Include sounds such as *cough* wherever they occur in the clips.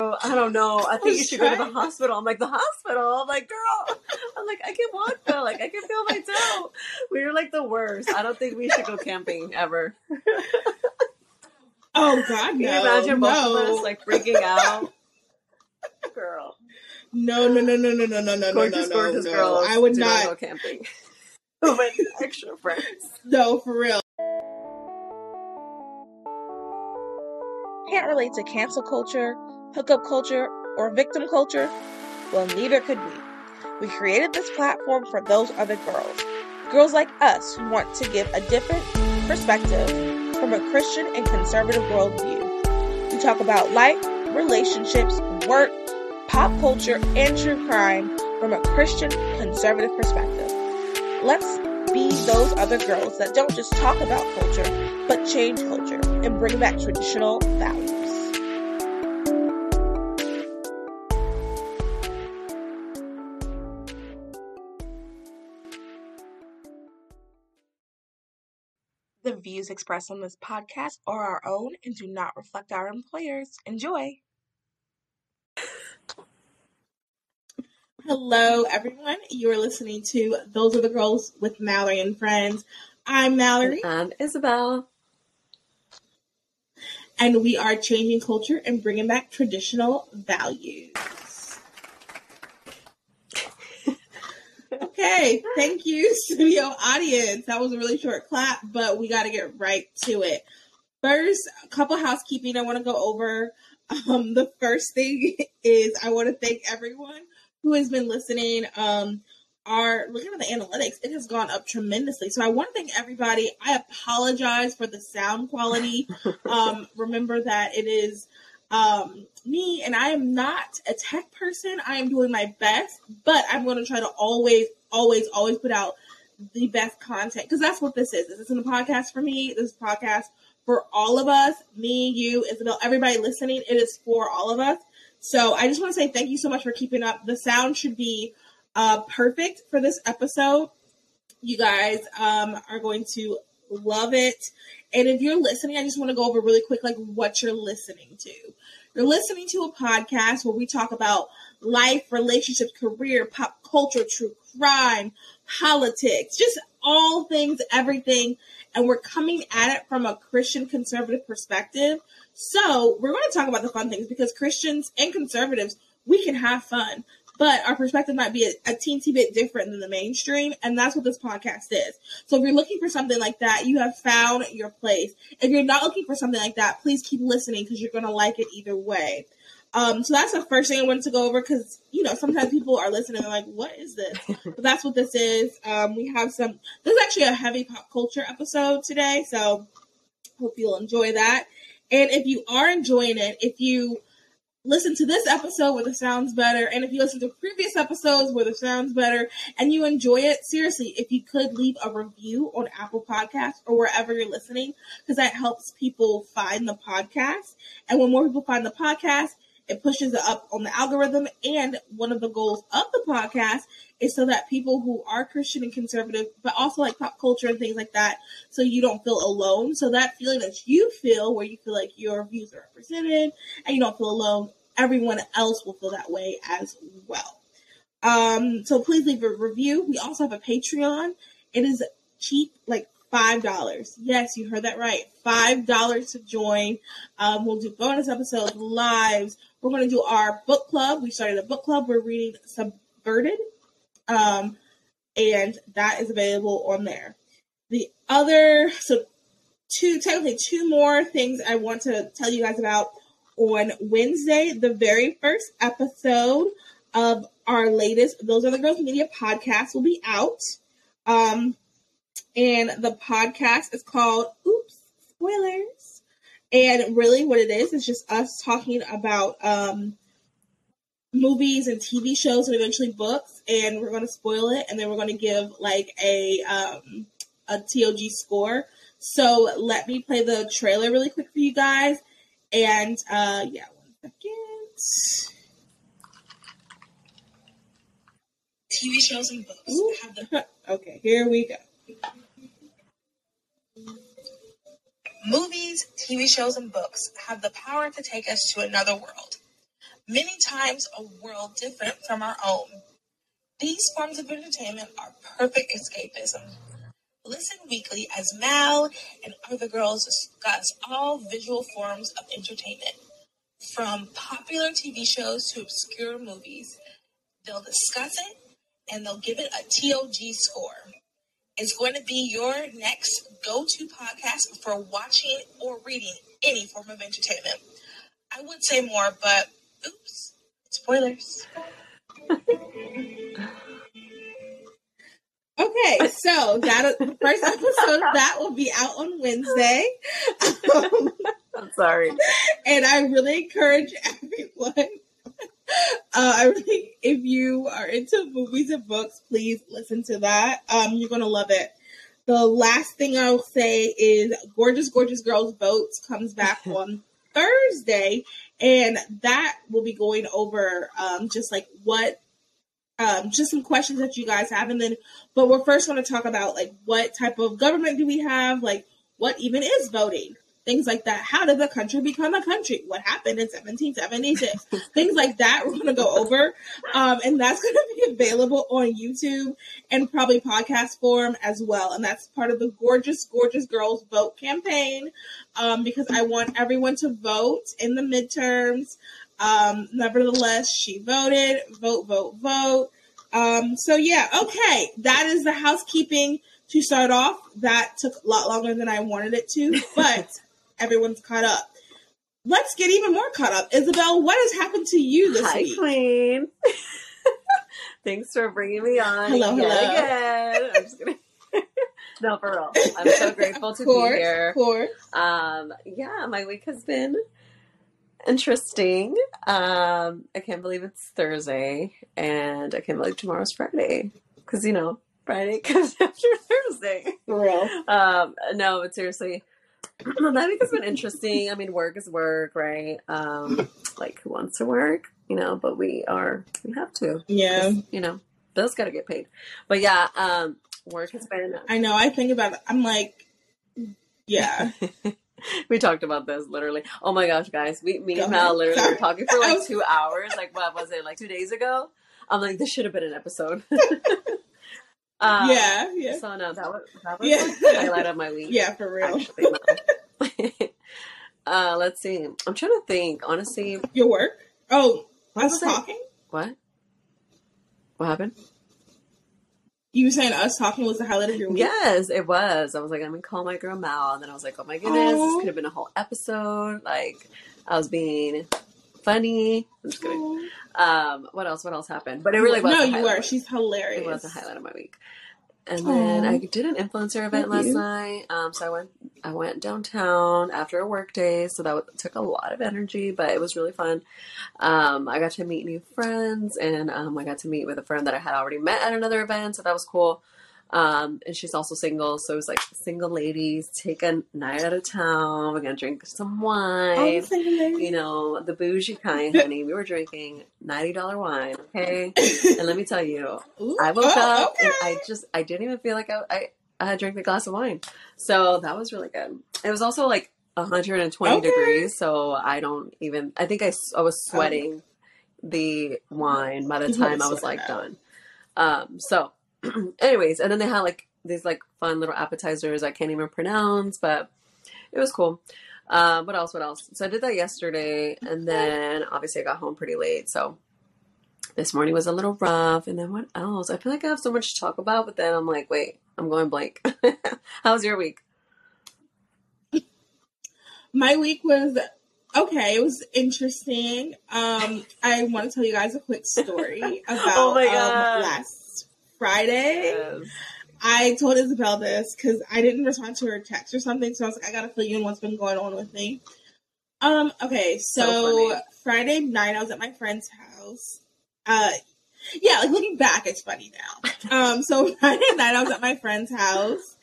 I don't know. I think I you should trying. go to the hospital. I'm like, the hospital? I'm like, girl, I'm like, I can walk though. Like, I can feel my toe. We were like the worst. I don't think we should go camping ever. *laughs* Oh, God, Can you imagine both of us like freaking out? *laughs* girl. No, no, no, no, no, no, no, no, gorgeous, no, no, gorgeous no. Girls I would not go camping. *laughs* With extra friends. No, for real. Can't relate to cancel culture hookup culture, or victim culture? Well, neither could we. We created this platform for those other girls. Girls like us who want to give a different perspective from a Christian and conservative worldview. We talk about life, relationships, work, pop culture, and true crime from a Christian conservative perspective. Let's be those other girls that don't just talk about culture, but change culture and bring back traditional values. Views expressed on this podcast are our own and do not reflect our employers. Enjoy! Hello, everyone. You are listening to Those Other Girls with Mallory and Friends. I'm Mallory, And I'm Isabel. and we are changing culture and bringing back traditional values. Okay, thank you, *laughs* studio audience. That was a really short clap, but we got to get right to it. First, a couple housekeeping I want to go over. Um, the first thing *laughs* is I want to thank everyone who has been listening. Um, our looking at the analytics, it has gone up tremendously. So I want to thank everybody. I apologize for the sound quality. *laughs* um, remember that it is um, me, and I am not a tech person. I am doing my best, but I'm going to try to always, always, always put out the best content because that's what this is. This isn't a podcast for me. This is a podcast for all of us. Me, you, Isabel, everybody listening. It is for all of us. So I just want to say thank you so much for keeping up. The sound should be uh, perfect for this episode. You guys um, are going to love it. And if you're listening, I just want to go over really quick, like what you're listening to. You're listening to a podcast where we talk about life, relationships, career, pop culture, true crime, politics, just all things, everything. And we're coming at it from a Christian conservative perspective. So we're going to talk about the fun things because Christians and conservatives, we can have fun but our perspective might be a, a teensy bit different than the mainstream, and that's what this podcast is. So if you're looking for something like that, you have found your place. If you're not looking for something like that, please keep listening because you're going to like it either way. Um, so that's the first thing I wanted to go over because you know sometimes people are listening and they're like, "What is this?" *laughs* but that's what this is. Um, we have some. This is actually a heavy pop culture episode today, so hope you'll enjoy that. And if you are enjoying it, if you listen to this episode where the sound's better, and if you listen to previous episodes where the sound's better, and you enjoy it, seriously, if you could leave a review on Apple Podcasts or wherever you're listening, because that helps people find the podcast. And when more people find the podcast, it pushes it up on the algorithm. And one of the goals of the podcast is so that people who are Christian and conservative, but also like pop culture and things like that, so you don't feel alone. So that feeling that you feel, where you feel like your views are represented and you don't feel alone, everyone else will feel that way as well. Um, so please leave a review. We also have a Patreon. It is cheap, like five dollars. Yes, you heard that right. Five dollars to join. Um, we'll do bonus episodes, lives. We're going to do our book club. We started a book club. We're reading Subverted, um, and that is available on there. The other, so two, technically two more things I want to tell you guys about. On Wednesday, the very first episode of our latest Those Other Girls Media podcast will be out. Um, and the podcast is called Oops, Spoilers. And really, what it is is just us talking about um, movies and TV shows and eventually books. And we're going to spoil it, and then we're going to give like a um, a TOG score. So let me play the trailer really quick for you guys. And uh, yeah, one second. TV shows and books have the. *laughs* okay, here we go. Movies, TV shows, and books have the power to take us to another world. many times a world different from our own. These forms of entertainment are perfect escapism. Listen weekly as Mal and other girls discuss all visual forms of entertainment, from popular TV shows to obscure movies. They'll discuss it and they'll give it a TOG score. It's going to be your next go to podcast for watching or reading any form of entertainment. I would say more, but oops, spoilers. Okay, so that first episode that will be out on Wednesday. Um, *laughs* I'm sorry, and I really encourage everyone. *laughs* Uh, I really, if you are into movies and books, please listen to that. Um, you're gonna love it. The last thing I'll say is Gorgeous Gorgeous Girls Votes comes back *laughs* on Thursday, and that will be going over um, just like what um, just some questions that you guys have, and then, but we're first going to talk about like what type of government do we have, like what even is voting, things like that. How did the country become a country? What happened in 1776? things like that. We're going to go over, um, and that's going to be available on YouTube and probably podcast form as well. And that's part of the gorgeous, gorgeous girls vote campaign, um, because I want everyone to vote in the midterms. Um, nevertheless, she voted. Vote, vote, vote. Um, so yeah, okay. That is the housekeeping to start off. That took a lot longer than I wanted it to, but *laughs* everyone's caught up. Let's get even more caught up. Isabel, what has happened to you this Hi, week? Queen. *laughs* Thanks for bringing me on. Hello, hello. Again. I'm just gonna. *laughs* no, for real. I'm so *laughs* grateful to course, be here. Of course. Um, yeah, my week has been interesting. Um, I can't believe it's Thursday, and I can't believe tomorrow's Friday because you know Friday comes after Thursday. For real. Um, no, but seriously, *laughs* that week has been interesting. I mean, work is work, right? Um, like who wants to work, you know? But we are, we have to. Yeah. You know, bills got to get paid. But yeah, um, work has been. I know. I think about it. I'm like, yeah. *laughs* we talked about this literally. Oh my gosh, guys, we me Go and Mal literally Sorry. were talking for like *laughs* two hours. Like what was it? Like two days ago. I'm like, this should have been an episode. Um, yeah. Yeah. So no, that was that was Yeah. the highlight of my *laughs* week. Yeah, for real. Actually, *laughs* uh, let's see. I'm trying to think. Honestly, Your work? Oh, What us was talking? what? What happened? You were saying us talking was the highlight of your week? Yes, it was. I was like, I'm gonna call my girl Mal, and then I was like, oh my goodness, this could have been a whole episode. Like, I was being funny. I'm just kidding. Um, what else? What else happened? But it really was. No, you were. She's hilarious. It was a highlight of my week. And then Aw. I did an influencer event Thank last you. night. Um, so I went, I went downtown after a work day. So that w- took a lot of energy, but it was really fun. Um, I got to meet new friends, and um, I got to meet with a friend that I had already met at another event. So that was cool. Um, and she's also single, so it was like single ladies take a night out of town. We're gonna drink some wine you know, the bougie kind, honey. We were drinking ninety dollar wine, okay? *coughs* And let me tell you, Ooh, I woke oh, up okay. and I just I didn't even feel like I, I I had drank a glass of wine, so that was really good. It was also like 120 Okay. degrees, so I don't even. I think I I was sweating the wine by the time I was like sweated done. Um. So, *clears throat* anyways, and then they had like these like fun little appetizers I can't even pronounce, but it was cool. Um, what else? What else? So I did that yesterday, and then obviously I got home pretty late. So this morning was a little rough. And then what else? I feel like I have so much to talk about, but then I'm like, wait, I'm going blank. *laughs* How's your week? My week was okay. It was interesting. Um, I want to tell you guys a quick story *laughs* about Oh my um, God. last Friday. I told Isabel this because I didn't respond to her text or something, so I was like, I gotta fill you in what's been going on with me. Um, okay, so, So. Friday night I was at my friend's house. Uh yeah, like looking back, it's funny now. *laughs* Um, so *laughs* Friday night I was at my friend's house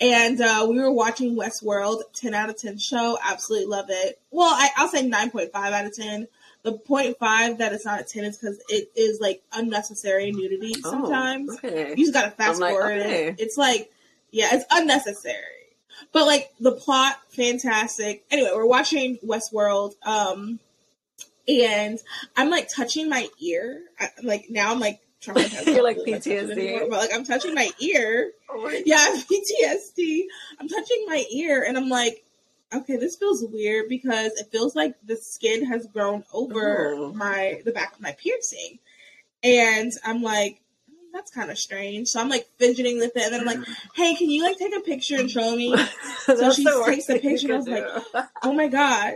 and uh, we were watching Westworld, 10 out of 10 show. Absolutely love it. Well, I, I'll say 9.5 out of 10. The five that it's not a 10 is because it is like unnecessary nudity Oh, sometimes. okay. You just gotta fast like, forward okay. it. It's like, yeah, it's unnecessary. But like the plot, fantastic. Anyway, we're watching Westworld. Um, and I'm like touching my ear. I, like now I'm like traumatized. *laughs* You're like PTSD. anymore, but like I'm touching my ear. Oh my Yeah, *laughs* PTSD. I'm touching my ear and I'm like, okay, this feels weird because it feels like the skin has grown over Oh. my the back of my piercing. And I'm like, "Hmm, that's kind of strange. So I'm like fidgeting with it and then I'm like, *laughs* hey, can you like take a picture and show me? *laughs* so she the takes the picture and I was do. oh my god.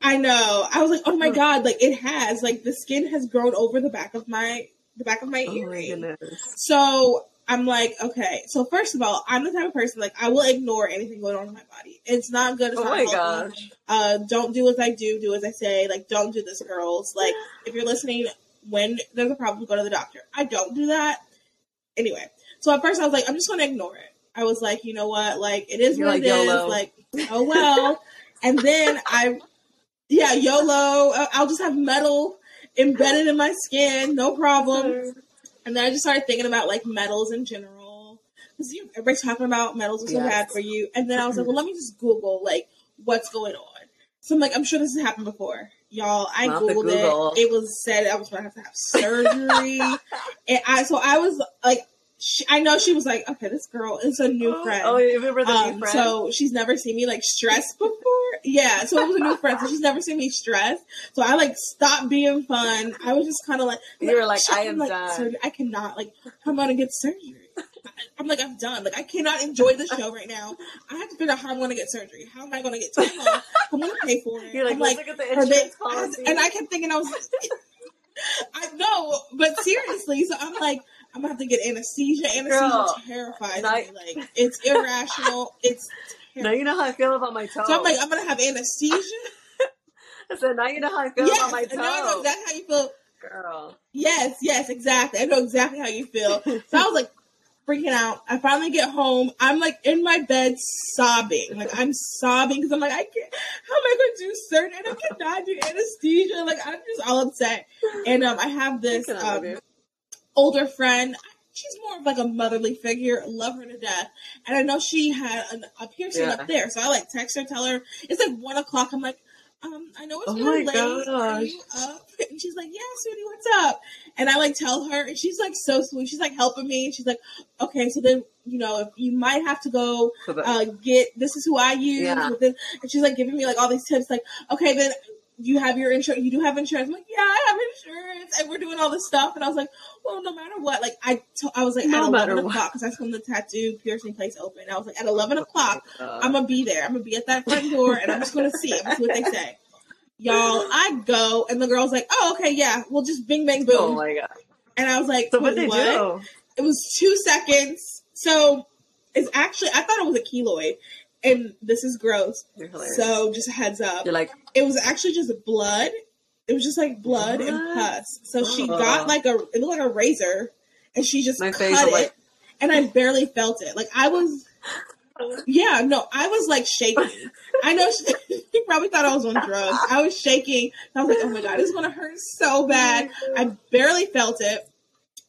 I know. I was like, oh my god, like it has. Like the skin has grown over the back of my the back of my Oh earring. goodness. So I'm like, okay. So first of all, I'm the type of person like I will ignore anything going on in my body. It's not good. It's Oh not my healthy. gosh. Uh, don't do as I do. Do as I say. Like, don't do this, girls. Like, *gasps* if you're listening, when there's a problem, go to the doctor. I don't do that. Anyway, so at first I was like, I'm just gonna ignore it. I was like, you know what? Like, it is You're what like, it is. YOLO. Like, oh well. and then I, yeah, YOLO. I'll just have metal embedded in my skin, no problem. And then I just started thinking about like metals in general. Because you everybody's talking about metals are so Yes. bad for you. And then I was like, well, let me just Google like what's going on. So I'm like, I'm sure this has happened before. Y'all, I Not Googled Google. it. It was said I was gonna have to have surgery. *laughs* and I so I was like she, I know she was like, okay, this girl is a new friend. Oh, you remember the new Um, friend? so she's never seen me like stressed before. Yeah, so it was a new friend. So she's never seen me stressed. So I like stopped being fun. I was just kind of like, You were like, I I'm like, done. surgery- I cannot like. I'm gonna get surgery. I'm like, I'm done. Like, I cannot enjoy the show right now. I have to figure out how I'm gonna get surgery. How am I gonna get time off? I'm gonna pay for it. *laughs* You're like, I'm like, look at the insurance policy. and I kept thinking I was. *laughs* I know, but seriously, so I'm like, I'm gonna have to get anesthesia. Anesthesia Girl, terrifies me. Like, it's irrational. *laughs* It's now you know how I feel about my toe. so I'm like, I'm gonna have anesthesia. *laughs* I said, now you know how I feel Yes, about my and now I know exactly how you feel. Girl. Yes, yes, exactly. I know exactly how you feel. So I was like freaking out. I finally get home. I'm like in my bed sobbing. Like I'm sobbing because I'm like, I can't. How am I going to do surgery? And I cannot do anesthesia. Like I'm just all upset. And um, I have *laughs* this um. Older friend. She's more of like a motherly figure. Love her to death. And I know she had an, a piercing Yeah. up there. So I like text her, tell her it's like one o'clock. I'm like, um, I know it's Oh really my late. Are you up? And she's like, Yeah, sweetie, what's up? And I like tell her, and she's like so sweet. She's like helping me. She's like, Okay, so then you know if you might have to go uh, get this is who I use. Yeah. And she's like giving me like all these tips. Like, okay, then you have your insurance. You do have insurance. I'm like, yeah, I have insurance, and we're doing all this stuff. And I was like, well, no matter what, like I, t- I was like No at matter eleven what. o'clock because that's when the tattoo piercing place opened. I was like at eleven o'clock. Uh, I'm gonna be there. I'm gonna be at that front door, and I'm just gonna see. I'm gonna see what they say. Y'all, I go, and the girl's like, "Oh, okay, yeah, we'll just bing bang boom." oh my god. and I was like, So what "Wait, they do? it was two seconds. So it's actually I thought it was a keloid, and this is gross. So just a heads up, You're like, it was actually just blood. It was just like blood and pus. So she Oh. got like a it looked like a razor, and she just My cut face it, like- and I barely felt it. Like I was. Yeah, no, I was like shaking. I know she, *laughs* she probably thought I was on drugs. I was shaking. I was like, oh my god, this is gonna hurt so bad. I barely felt it.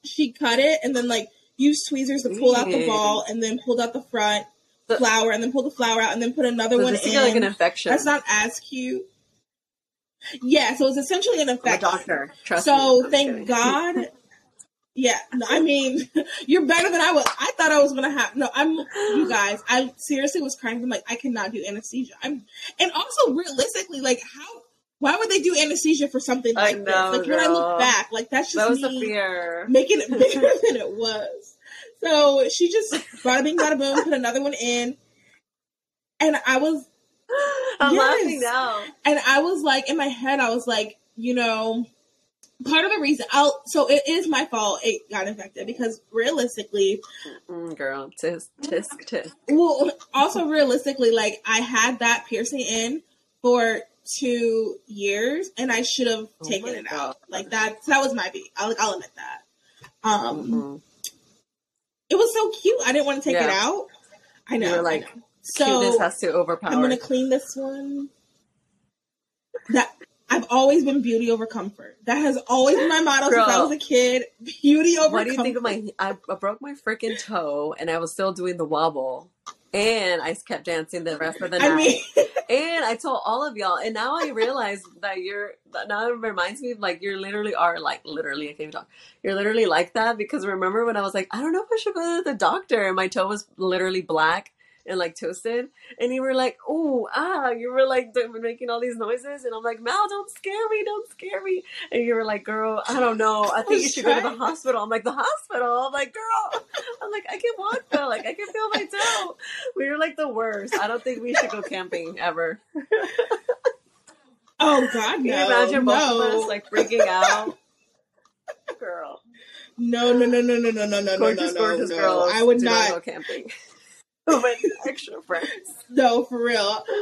She cut it and then like used tweezers to pull out the ball and then pulled out the front So- flower and then pull the flower out and then put another so one in. like an infection. That's not as cute. Yeah, so it's essentially an infection. doctor. Trust me. So I'm thank. God. Yeah, no, I mean, *laughs* you're better than I was. I thought I was gonna have. No, I'm. You guys, I seriously was crying. I'm like, I cannot do anesthesia. I'm, and also realistically, like, how? Why would they do anesthesia for something like know, this? Like when I look back, like that's just that was the me fear. making it *laughs* bigger than it *laughs* was. So she just bada bing, bada boom, put another one in, and I was *laughs* I'm Yes. laughing now. and I was like, in my head, I was like, you know, part of the reason I'll, so it is my fault it got infected because realistically, Mm, girl, tisk, tisk, tisk. well, also realistically, like I had that piercing in for two years and I should have Oh taken it out. Like that, that was my beat. I'll, I'll admit that. Um, Mhm. It was so cute. I didn't want to take it out. I know. You were like, know. so Cuteness has to overpower. I'm gonna clean this one. That I've always been beauty over comfort. That has always been my motto since I was a kid. Beauty over What do you comfort. think of my? I, I broke my freaking toe, and I was still doing the wobble, and I kept dancing the rest of the night. *laughs* I mean, and I told all of y'all, and now I realize that you're. that Now it reminds me of like you literally are like literally. I can't even talk. You're literally like that because remember when I was like, I don't know if I should go to the doctor, and my toe was literally black and like toasted. And you were like, oh, ah, you were like making all these noises. And I'm like, Mal, don't scare me, don't scare me. And you were like, girl, I don't know. I think I you should trying. go to the hospital. I'm like, the hospital? I'm like, girl, I'm like, I can walk though. Like, I can feel my toe. We were like the worst. I don't think we should go camping ever. *laughs* Oh God, Can you imagine both no. of us like freaking out? *laughs* girl. No, no, no, no, no, no, no, no, gorgeous, no, no, gorgeous no. Girls I would not go camping. *laughs* with extra friends. No, for real. *laughs*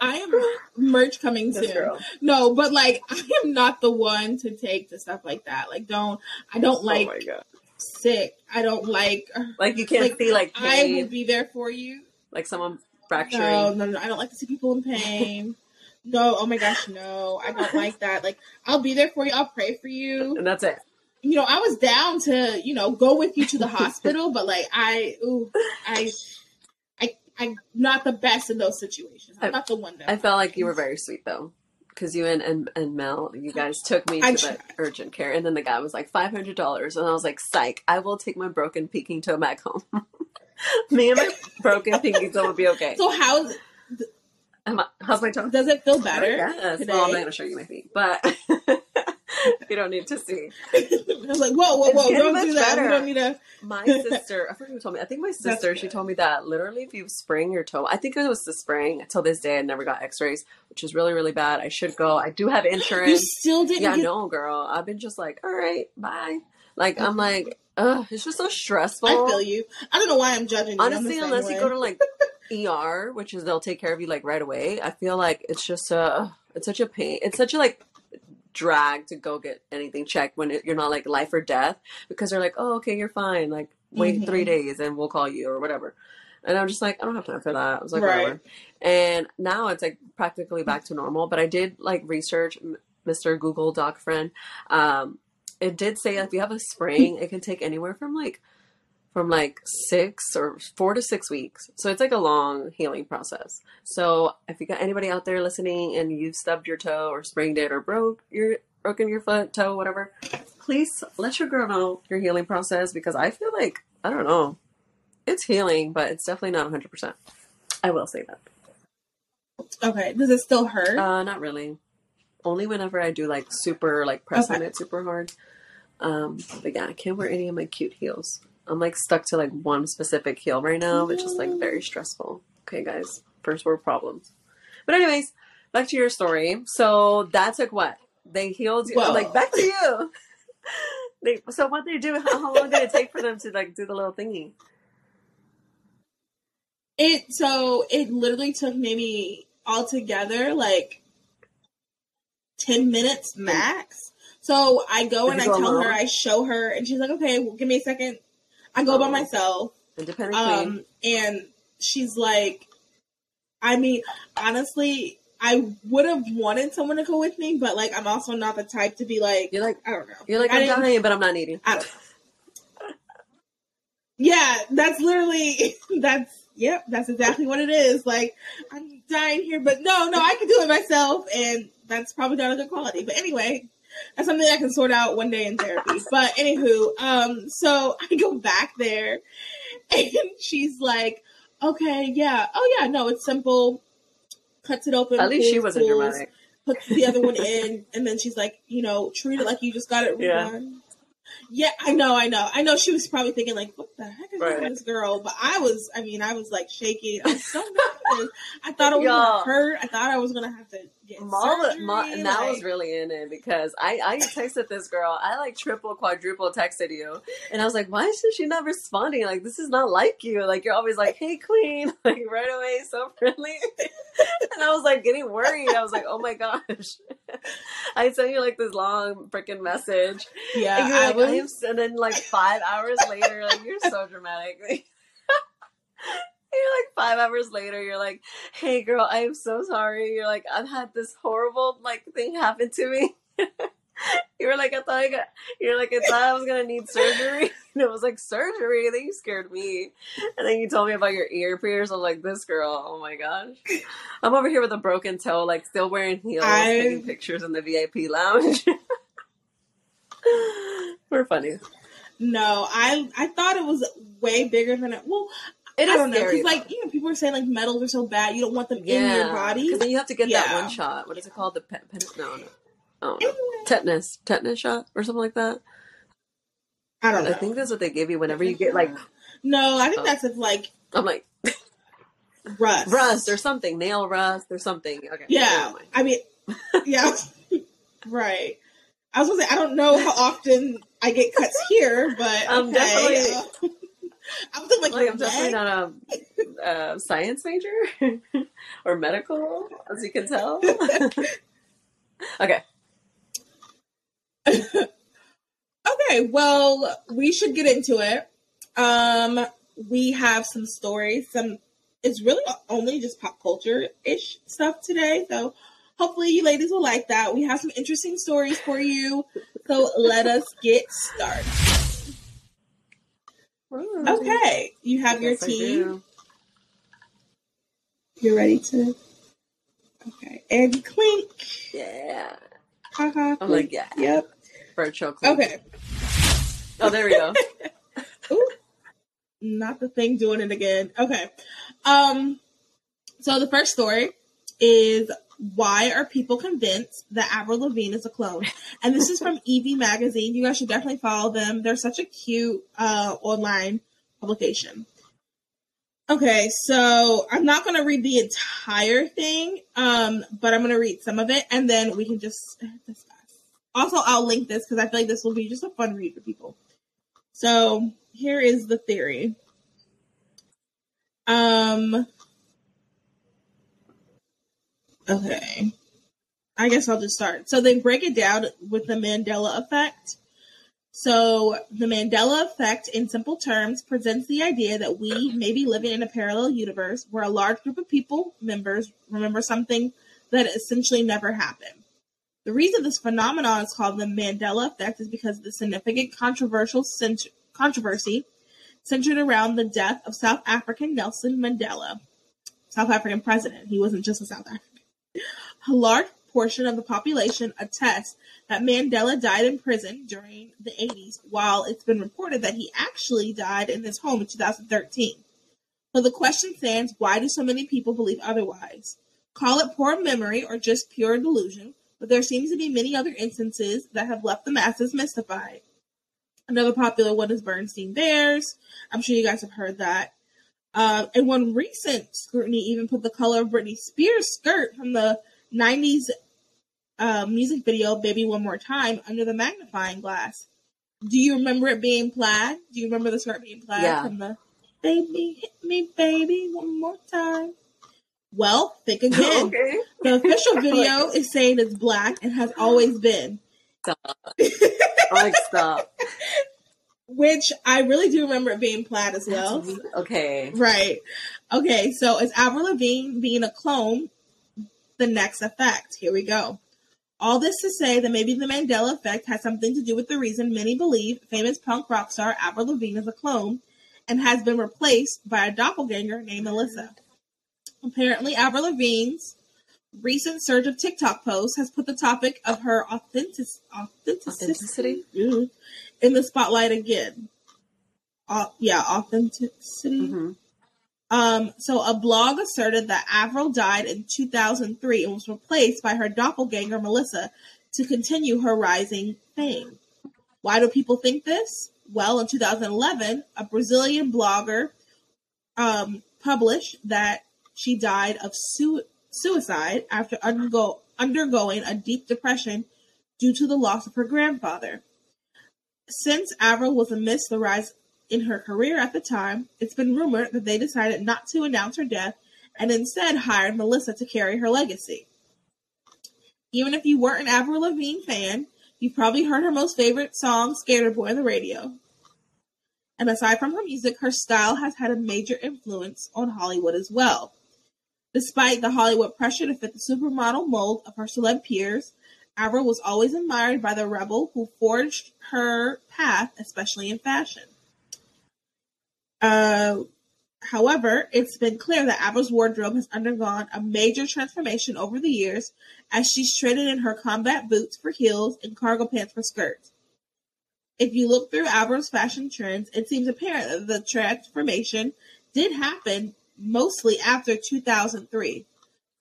I am merch coming This soon. girl. No, but like *laughs* I am not the one to take to stuff like that. Like don't I don't oh like oh my god! sick. I don't like Like you can't Like, see like I will be there for you. like someone fracturing. No, no, no. I don't like to see people in pain. no, oh my gosh, no. I don't like that. Like I'll be there for you. I'll pray for you. And that's it. You know, I was down to, you know, go with you to the hospital, but like I ooh, I I I'm not the best in those situations. I'm I- not the one that I felt like you were very sweet though. Because you and, and and Mel, you guys took me to the urgent care, and then the guy was like five hundred dollars, and I was like, "Psych! I will take my broken pinky toe back home. *laughs* me and my broken pinky toe will be okay." So how I- How's my toe? does it feel better? Yes. today? Well, I'm not going to show you my feet, but *laughs* *laughs* you don't need to see. *laughs* I was like, whoa, whoa, whoa! Don't do that. better. We don't need to. *laughs* My sister, I forget who told me. I think my sister, she told me that literally if you sprain your toe, I think it was the sprain. Until this day, I never got X-rays, which is really, really bad. I should go. I do have insurance. You still didn't Yeah, get. no, girl. I've been just like, all right, bye. Like I'm like, ugh, it's just so stressful. I feel you. I don't know why I'm judging you. Honestly, unless way. you go to like ER, which is they'll take care of you like right away. I feel like it's just uh it's such a pain. It's such a like drag to go get anything checked when it, you're not like life or death because they're like, oh, okay, you're fine. Like wait Mhm. three days and we'll call you or whatever. And I'm just like, I don't have time for that. I was like, Right. whatever. And now it's like practically back to normal. But I did like research, Mr. Google Doc friend. Um, it did say if you have a sprain, it can take anywhere from like from like six or four to six weeks. So it's like a long healing process. So if you got anybody out there listening and you've stubbed your toe or sprained it or broke your broken your foot, toe, whatever, please let your girl know your healing process because I feel like I don't know. It's healing, but it's definitely not 100%. I will say that. Okay. Does it still hurt? Uh, not really. Only whenever I do like super like press on it super hard. Um, but yeah, I can't wear any of my cute heels. I'm like stuck to like one specific heel right now, which is like very mm. stressful. Okay, guys, first world problems. But anyways, back to your story. So that took what? They healed you. Well- like back to you. *laughs* they so what they do? How, how long did it take for them to like do the little thingy? It so it literally took maybe altogether like ten minutes max. So I go Did and I tell her. I show her, and she's like, "Okay, well, give me a second. I go by myself, Independent queen. um, and she's like, "I mean, honestly, I would have wanted someone to go with me, but like, I'm also not the type to be like, You're like I don't know. you're like I'm dying, but I'm not needing. I don't *laughs* Yeah, that's literally *laughs* that's yep, that's exactly what it is. Like I'm dying here, but no, no, I can do it myself, and that's probably not a good quality. But anyway, that's something I can sort out one day in therapy. But anywho, um, so *laughs* I go back there, and she's like, "Okay, yeah, oh yeah, no, it's simple." Cuts it open. At least she wasn't pulls, dramatic. puts the other one *laughs* in, and then she's like, you know, treat it like you just got it Yeah. redone. Yeah, I know, I know. I know she was probably thinking, like, what the heck is Right. this girl? But I was, I mean, I was like shaking. I was so nervous. I thought it was Y'all. to hurt. I thought I was going to have to get Mal, surgery. Mal, and I was really in it because I, I texted this girl. I like triple, quadruple texted you. And I was like, why is she not responding? Like, this is not like you. Like, you're always like, hey, queen. *laughs* Like, right away, so friendly. *laughs* and I was like getting worried. I was like, oh my gosh. *laughs* I sent you like this long freaking message. yeah, and I like, was. I am, and then like five hours later, like, you're so dramatic. *laughs* You're like five hours later, you're like, hey girl, I am so sorry. You're like, I've had this horrible like thing happen to me. *laughs* You were like, I thought I got. You're like, I thought I was gonna need surgery. *laughs* And it was like surgery. Then you scared me. And then you told me about your ear pierce. I was like, this girl. Oh my gosh. I'm over here with a broken toe, like still wearing heels, I- taking pictures in the VIP lounge. We're funny. No, I I thought it was way bigger than it. Well, It I is don't know scary. like you know people are saying like metals are so bad you don't want them in your body. Because then you have to get that one shot. What is it called? The pet, pet no, no. Oh, no. Anyway, Tetanus, tetanus shot or something like that. I don't know. I think that's what they give you whenever you get like. no, I think Oh. that's if like I'm like *laughs* rust. rust or something, nail rust or something. Okay, Yeah. I mean, yeah, *laughs* right. I was gonna say I don't know how often I get cuts here, but I'm okay. definitely- *laughs* I was thinking like, Like I'm definitely not a, a science major *laughs* or medical, as you can tell. *laughs* okay, Okay, well, we should get into it. Um, we have some stories. Some it's really only just pop culture ish stuff today, so hopefully you ladies will like that. We have some interesting stories for you, so let us get started. Okay, you have your team. You're ready to. Okay, and clink. Yeah, Haha. I'm like yeah, Yep. virtual. Club. Okay. Oh, there we go. *laughs* Ooh, not the thing doing it again. Okay. Um so the first story is why are people convinced that Avril Lavigne is a clone? And this is from Evie magazine. You guys should definitely follow them. They're such a cute uh online publication. Okay, so I'm not going to read the entire thing, um, but I'm going to read some of it and then we can just discuss. Also, I'll link this because I feel like this will be just a fun read for people. So here is the theory. Um. Okay. I guess I'll just start. So they break it down with the Mandela effect. So the Mandela effect, in simple terms, presents the idea that we may be living in a parallel universe where a large group of people, members, remember something that essentially never happened. The reason this phenomenon is called the Mandela effect is because of the significant controversial cent- controversy centered around the death of South African Nelson Mandela, South African president. He wasn't just a South African. A large portion of the population attests that Mandela died in prison during the 80s, while it's been reported that he actually died in his home in 2013. So the question stands why do so many people believe otherwise? Call it poor memory or just pure delusion, but there seems to be many other instances that have left the masses mystified. Another popular one is Bernstein Bears. I'm sure you guys have heard that. Um, and one recent scrutiny even put the color of Britney Spears' skirt from the 90s uh, music video "Baby One More Time" under the magnifying glass. Do you remember it being plaid? Do you remember the skirt being plaid Yeah. from the "Baby Hit Me, Baby One More Time"? Well, think again. *laughs* okay. The official *laughs* video is saying it's black and has always been, Stop. *laughs* Like stop. Which I really do remember it being plaid as well. Okay. Right. Okay, so is Avril Lavigne being a clone the next effect? Here we go. All this to say that maybe the Mandela effect has something to do with the reason many believe famous punk rock star Avril Lavigne is a clone and has been replaced by a doppelganger named Melissa. Apparently, Avril Lavigne's recent surge of TikTok posts has put the topic of her authentic- authenticity, Authenticity? Mhm. In the spotlight again. Au- yeah, authenticity. hmm Um, so a blog asserted that Avril died in 2003 and was replaced by her doppelganger Melissa to continue her rising fame. Why do people think this? Well, in 2011, a Brazilian blogger um, published that she died of su- suicide after undergo- undergoing a deep depression due to the loss of her grandfather. Since Avril was amidst the rise in her career at the time, it's been rumored that they decided not to announce her death and instead hired Melissa to carry her legacy. Even if you weren't an Avril Lavigne fan, you've probably heard her most favorite song, Skater Boy, on the radio. And aside from her music, her style has had a major influence on Hollywood as well. Despite the Hollywood pressure to fit the supermodel mold of her celeb peers, Avril was always admired by the rebel who forged her path, especially in fashion. Uh, however, it's been clear that Avril's wardrobe has undergone a major transformation over the years as she's traded in her combat boots for heels and cargo pants for skirts. If you look through Avril's fashion trends, it seems apparent that the transformation did happen mostly after 2003.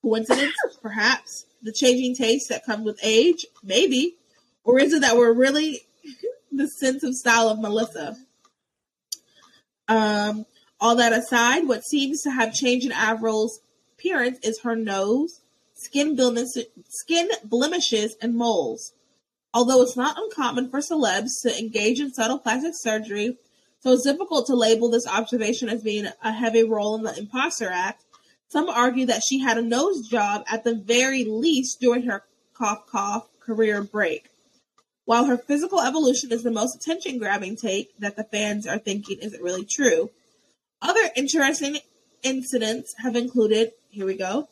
Coincidence? Perhaps. The changing taste that comes with age? Maybe. Or is it that we're really *laughs* the sense of style of Melissa? Um, all that aside, what seems to have changed in Avril's appearance is her nose, skin, blemishes, skin blemishes, and moles. Although it's not uncommon for celebs to engage in subtle plastic surgery, so it's difficult to label this observation as being a heavy role in the Imposter Act. Some argue that she had a nose job at the very least during her cough cough career break. While her physical evolution is the most attention grabbing take that the fans are thinking isn't really true, other interesting incidents have included here we go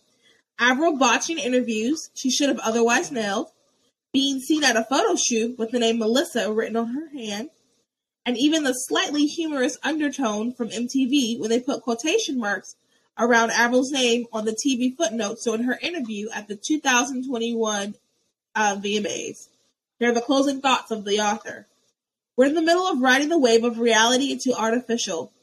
Avril botching interviews she should have otherwise nailed, being seen at a photo shoot with the name Melissa written on her hand, and even the slightly humorous undertone from MTV when they put quotation marks around Avril's name on the TV footnote. So in her interview at the 2021 uh, VMAs, here are the closing thoughts of the author. We're in the middle of riding the wave of reality into artificial.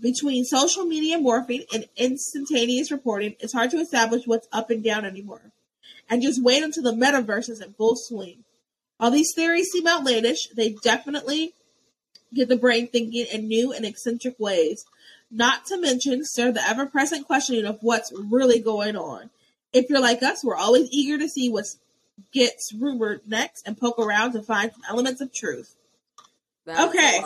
Between social media morphing and instantaneous reporting, it's hard to establish what's up and down anymore. And just wait until the metaverse is in full swing. While these theories seem outlandish, they definitely get the brain thinking in new and eccentric ways. Not to mention, sir, the ever present questioning of what's really going on. If you're like us, we're always eager to see what gets rumored next and poke around to find some elements of truth. That's Okay.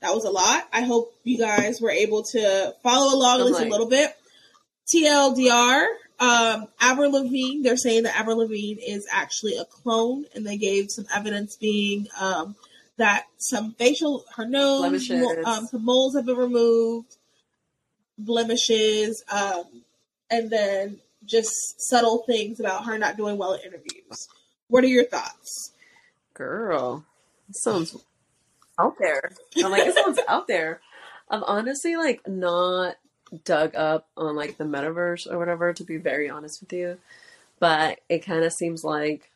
That was a lot. I hope you guys were able to follow along at least a little bit. TLDR, um, Avril Lavigne, they're saying that Avril Lavigne is actually a clone, and they gave some evidence being um, that some facial, her nose, um, some moles have been removed, blemishes, um, and then just subtle things about her not doing well at interviews. What are your thoughts? Girl, this sounds out there. I'm like, it *laughs* sounds out there. I'm honestly like not dug up on like the metaverse or whatever, to be very honest with you. But it kind of seems like,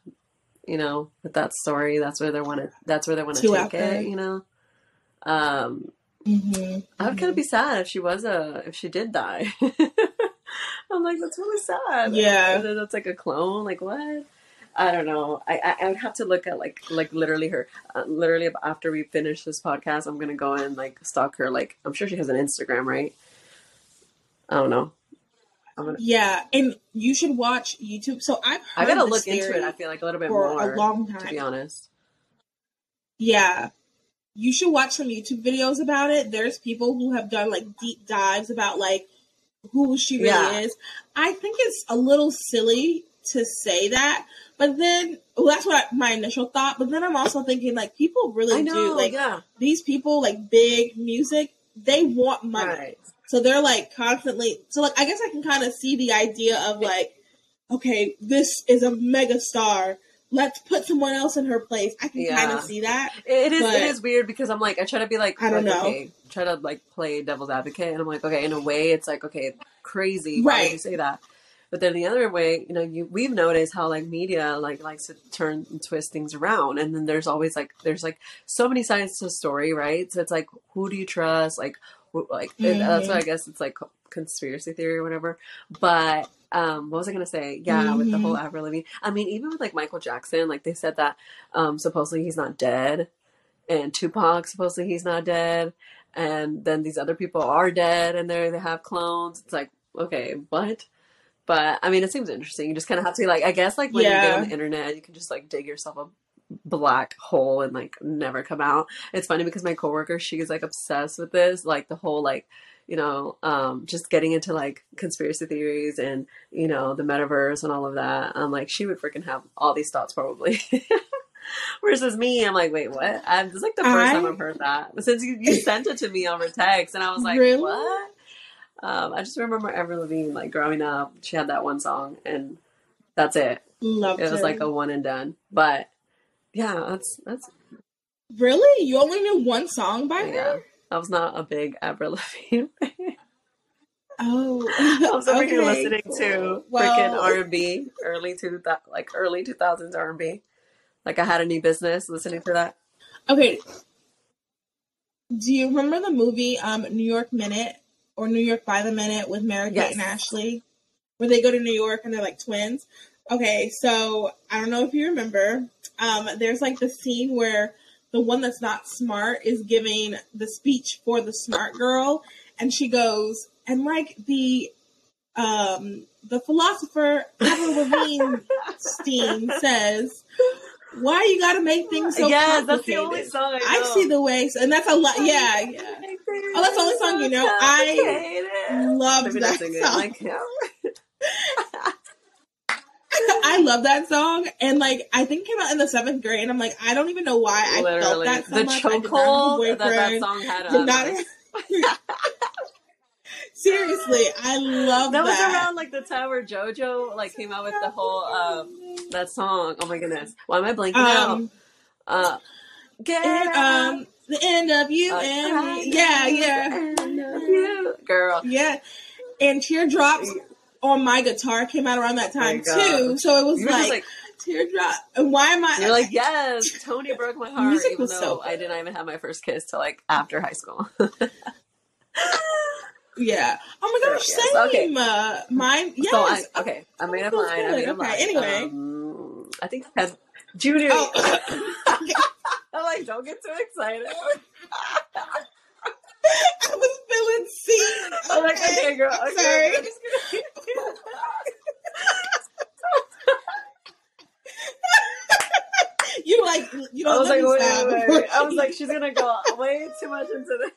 you know, with that story, that's where they want to. That's where they want to take it. You know. Um, Mm-hmm. I would kind of be sad if she was a if she did die. *laughs* I'm like, that's really sad. Yeah. That's like a clone. Like what? I don't know. I I, I would have to look at like like literally her. Uh, literally after we finish this podcast, I'm gonna go and like stalk her. Like I'm sure she has an Instagram, right? I don't know. I'm gonna. Yeah, and you should watch YouTube. So I've I gotta look into it. I feel like a little bit for more. a long time, to be honest. Yeah, you should watch some YouTube videos about it. There's people who have done like deep dives about like who she really Yeah. is. I think it's a little silly to say that, but then well, that's what my initial thought. But then I'm also thinking like people really know. do like yeah. these people like big music. They want money. Right. So they're like constantly. So like I guess I can kind of see the idea of like, okay, this is a mega star. Let's put someone else in her place. I can kind of see that. It is it is weird because I'm like, I try to be like, I don't like, know. Okay, try to like play devil's advocate, and I'm like, okay, in a way, it's like, okay, crazy. Why Right. you say that? But then the other way, you know, you we've noticed how like media like likes to turn and twist things around, and then there's always like there's like so many sides to a story, right? So it's like, who do you trust? Like, who, like and uh, that's why mm-hmm. I guess it's like conspiracy theory or whatever. But um, what was I gonna say? Yeah, with the whole Avril Lavigne. I mean, even with like Michael Jackson, like they said that um, supposedly he's not dead, and Tupac supposedly he's not dead, and then these other people are dead, and they they have clones. It's like okay, what? But I mean, it seems interesting. You just kind of have to like, I guess, like when you get on the internet, you can just like dig yourself a black hole and like never come out. It's funny because my coworker, she's like obsessed with this, like the whole like, you know, um, just getting into like conspiracy theories and you know the metaverse and all of that. I'm like, she would freaking have all these thoughts probably. *laughs* Versus me, I'm like, wait, what? I'm this is like the first time I- I've heard that. But since you, you sent it to me over text, and I was like, Really? what? Um, I just remember Avril Lavigne, like growing up. She had that one song, and that's it. Loved It was her. like a one and done. But yeah, that's that's really? You only knew one song by her? I was not a big Avril *laughs* Lavigne fan. Oh, *laughs* I was over here listening cool. to Well- freaking R and B, early two like early two thousands R and B. Like I had a new business listening to that. Okay. Do you remember the movie um, New York Minute or New York by the Minute with Mary Kate Yes. and Ashley, where they go to New York and they're like twins? Okay, so I don't know if you remember. Um, there's like the scene where the one that's not smart is giving the speech for the smart girl, and she goes and like the um the philosopher Avril Lavigne Steen says, "Why you got to make things so yes, that's the complicated?" only song I know. I see the way, and that's a lot. Yeah, yeah. Oh, that's the only song you know. I Love Maybe not that sing it. song. Like, *laughs* yeah. *laughs* *laughs* I love that song, and like I think it came out in the seventh grade. And I'm like, I don't even know why I felt that so the much. I did not chokehold that that song had Did on not have- *laughs* Seriously, I love That that. was around like the time where JoJo like came out with the whole um that song. Oh my goodness, why am I blanking um, out? Uh, get and, um, the end of you Uh, and me. Yeah, yeah, end of you. girl. yeah. And teardrops on my guitar came out around that Oh time God. too. So it was You like, like teardrop. And why am I? you're like *laughs* yes, Tony broke my heart, Music even was though so I didn't even have my first kiss till like after high school. *laughs* yeah. Oh my gosh, Yes, same. okay. Uh, mine. Yes. So I okay, I made up mine. I made up Okay, mine. anyway. um, I think had Junior. Oh. *laughs* I'm like, don't get too excited. I was feeling seen. I'm like, okay, girl. Okay, Sorry. I'm just gonna- You like you I don't was like, wait, wait, wait. I was like, *laughs* she's gonna go way too much into this.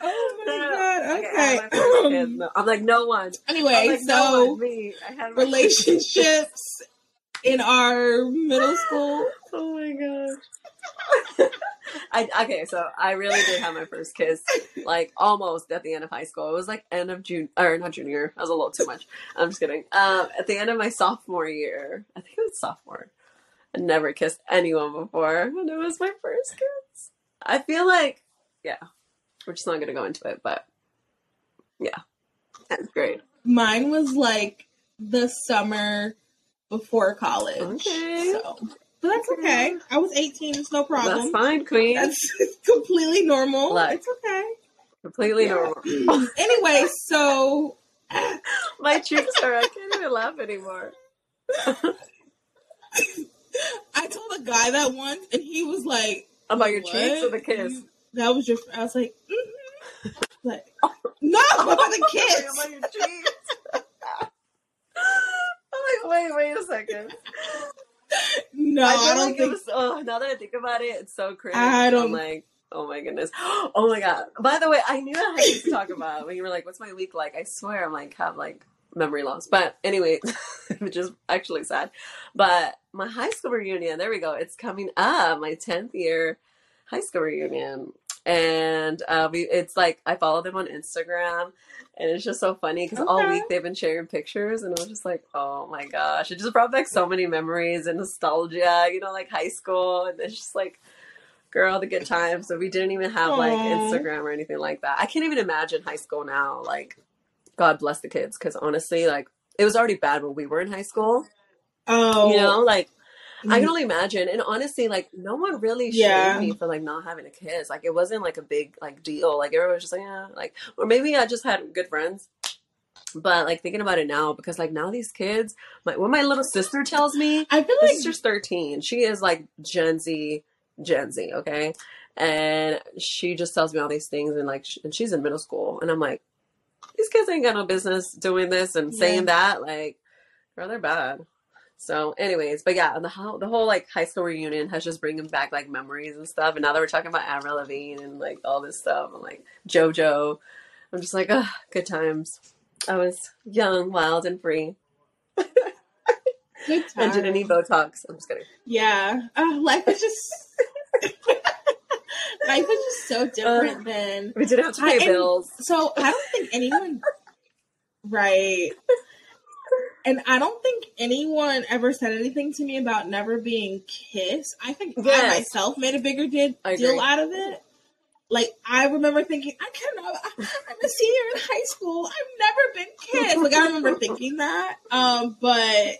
oh my god. Okay, I had my first Okay. No, I'm like, no one. Anyway, like, so no one. Me. I had my relationships *laughs* in our middle school. Oh my gosh. *laughs* I okay, so I really did have my first kiss, like almost at the end of high school. It was like end of June or not junior. That was a little too much. I'm just kidding. Um, at the end of my sophomore year, I think it was sophomore. I never kissed anyone before, and it was my first kiss. I feel like, yeah, we're just not gonna go into it, but yeah, that's great. Mine was like the summer before college. Okay. So, but that's okay. I was 18. It's no problem. That's fine, Queen. That's *laughs* completely normal. Like- it's okay. Completely Yeah. normal. *laughs* anyway, so *laughs* My cheeks are. I can't even laugh anymore. I told a guy that once, and he was like, About your "What? cheeks or the kiss? You- That was your. I was like, mm-hmm. like, no, about the kiss. About your cheeks. I'm like, wait, wait a second. No, I I, don't like it think. was. Oh, now that I think about it, it's so crazy. I don't- I'm like, oh my goodness. *gasps* Oh my god. By the way, I knew I had to talk about when you were like, "What's my week like?" I swear, I'm like have like memory loss. But anyway, *laughs* which is actually sad. But my high school reunion. There we go. It's coming up. My tenth year high school reunion. And uh, we, it's like I follow them on Instagram, and it's just so funny because all week they've been sharing pictures, and it was just like, oh my gosh, it just brought back so many memories and nostalgia, you know, like high school, and it's just like, girl, the good times. So we didn't even have like Instagram or anything like that. I can't even imagine high school now. Like, God bless the kids, because honestly, like it was already bad when we were in high school. Oh, You know, like I can mm. only imagine. And honestly, like no one really shamed Yeah. me for like not having a kiss. Like it wasn't like a big like deal. Like everyone was just like, yeah, like or maybe I just had good friends. But like thinking about it now, because like now these kids, my when my little sister tells me, I feel like sister's thirteen. She is like Gen Z, Gen Z, okay, and she just tells me all these things, and like, and she's in middle school, and I'm like, these kids ain't got no business doing this and Yeah. saying that, like, girl, they're bad. So, anyways, but yeah, the whole the whole like high school reunion has just bringing back like memories and stuff. And now that we're talking about Avril Lavigne and like all this stuff, and like JoJo, I'm just like, ah, good times. I was young, wild, and free, good *laughs* and need times. Botox. I'm just kidding. Yeah, uh, life is just *laughs* life is just so different than We didn't have to pay and- bills. So I don't think anyone, *laughs* right? And I don't think anyone ever said anything to me about never being kissed. I think I myself made a bigger did, deal out of it. Like I remember thinking, I cannot. I'm a senior in high school. I've never been kissed. Like I remember thinking that. Um, but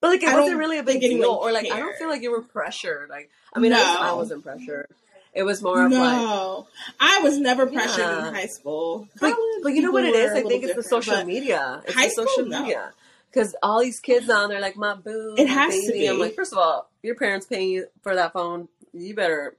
But like it I wasn't really a big deal, or like I don't feel like you were pressured. Like I mean, I, was, I wasn't pressured. It was more of like, no, I was never pressured Yeah. in high school. but, but you know what it is? people is? were I think it's the social but media. It's high the social school, no. Because all these kids on there like my boo, It has to baby. I'm like, first of all, your parents paying you for that phone. You better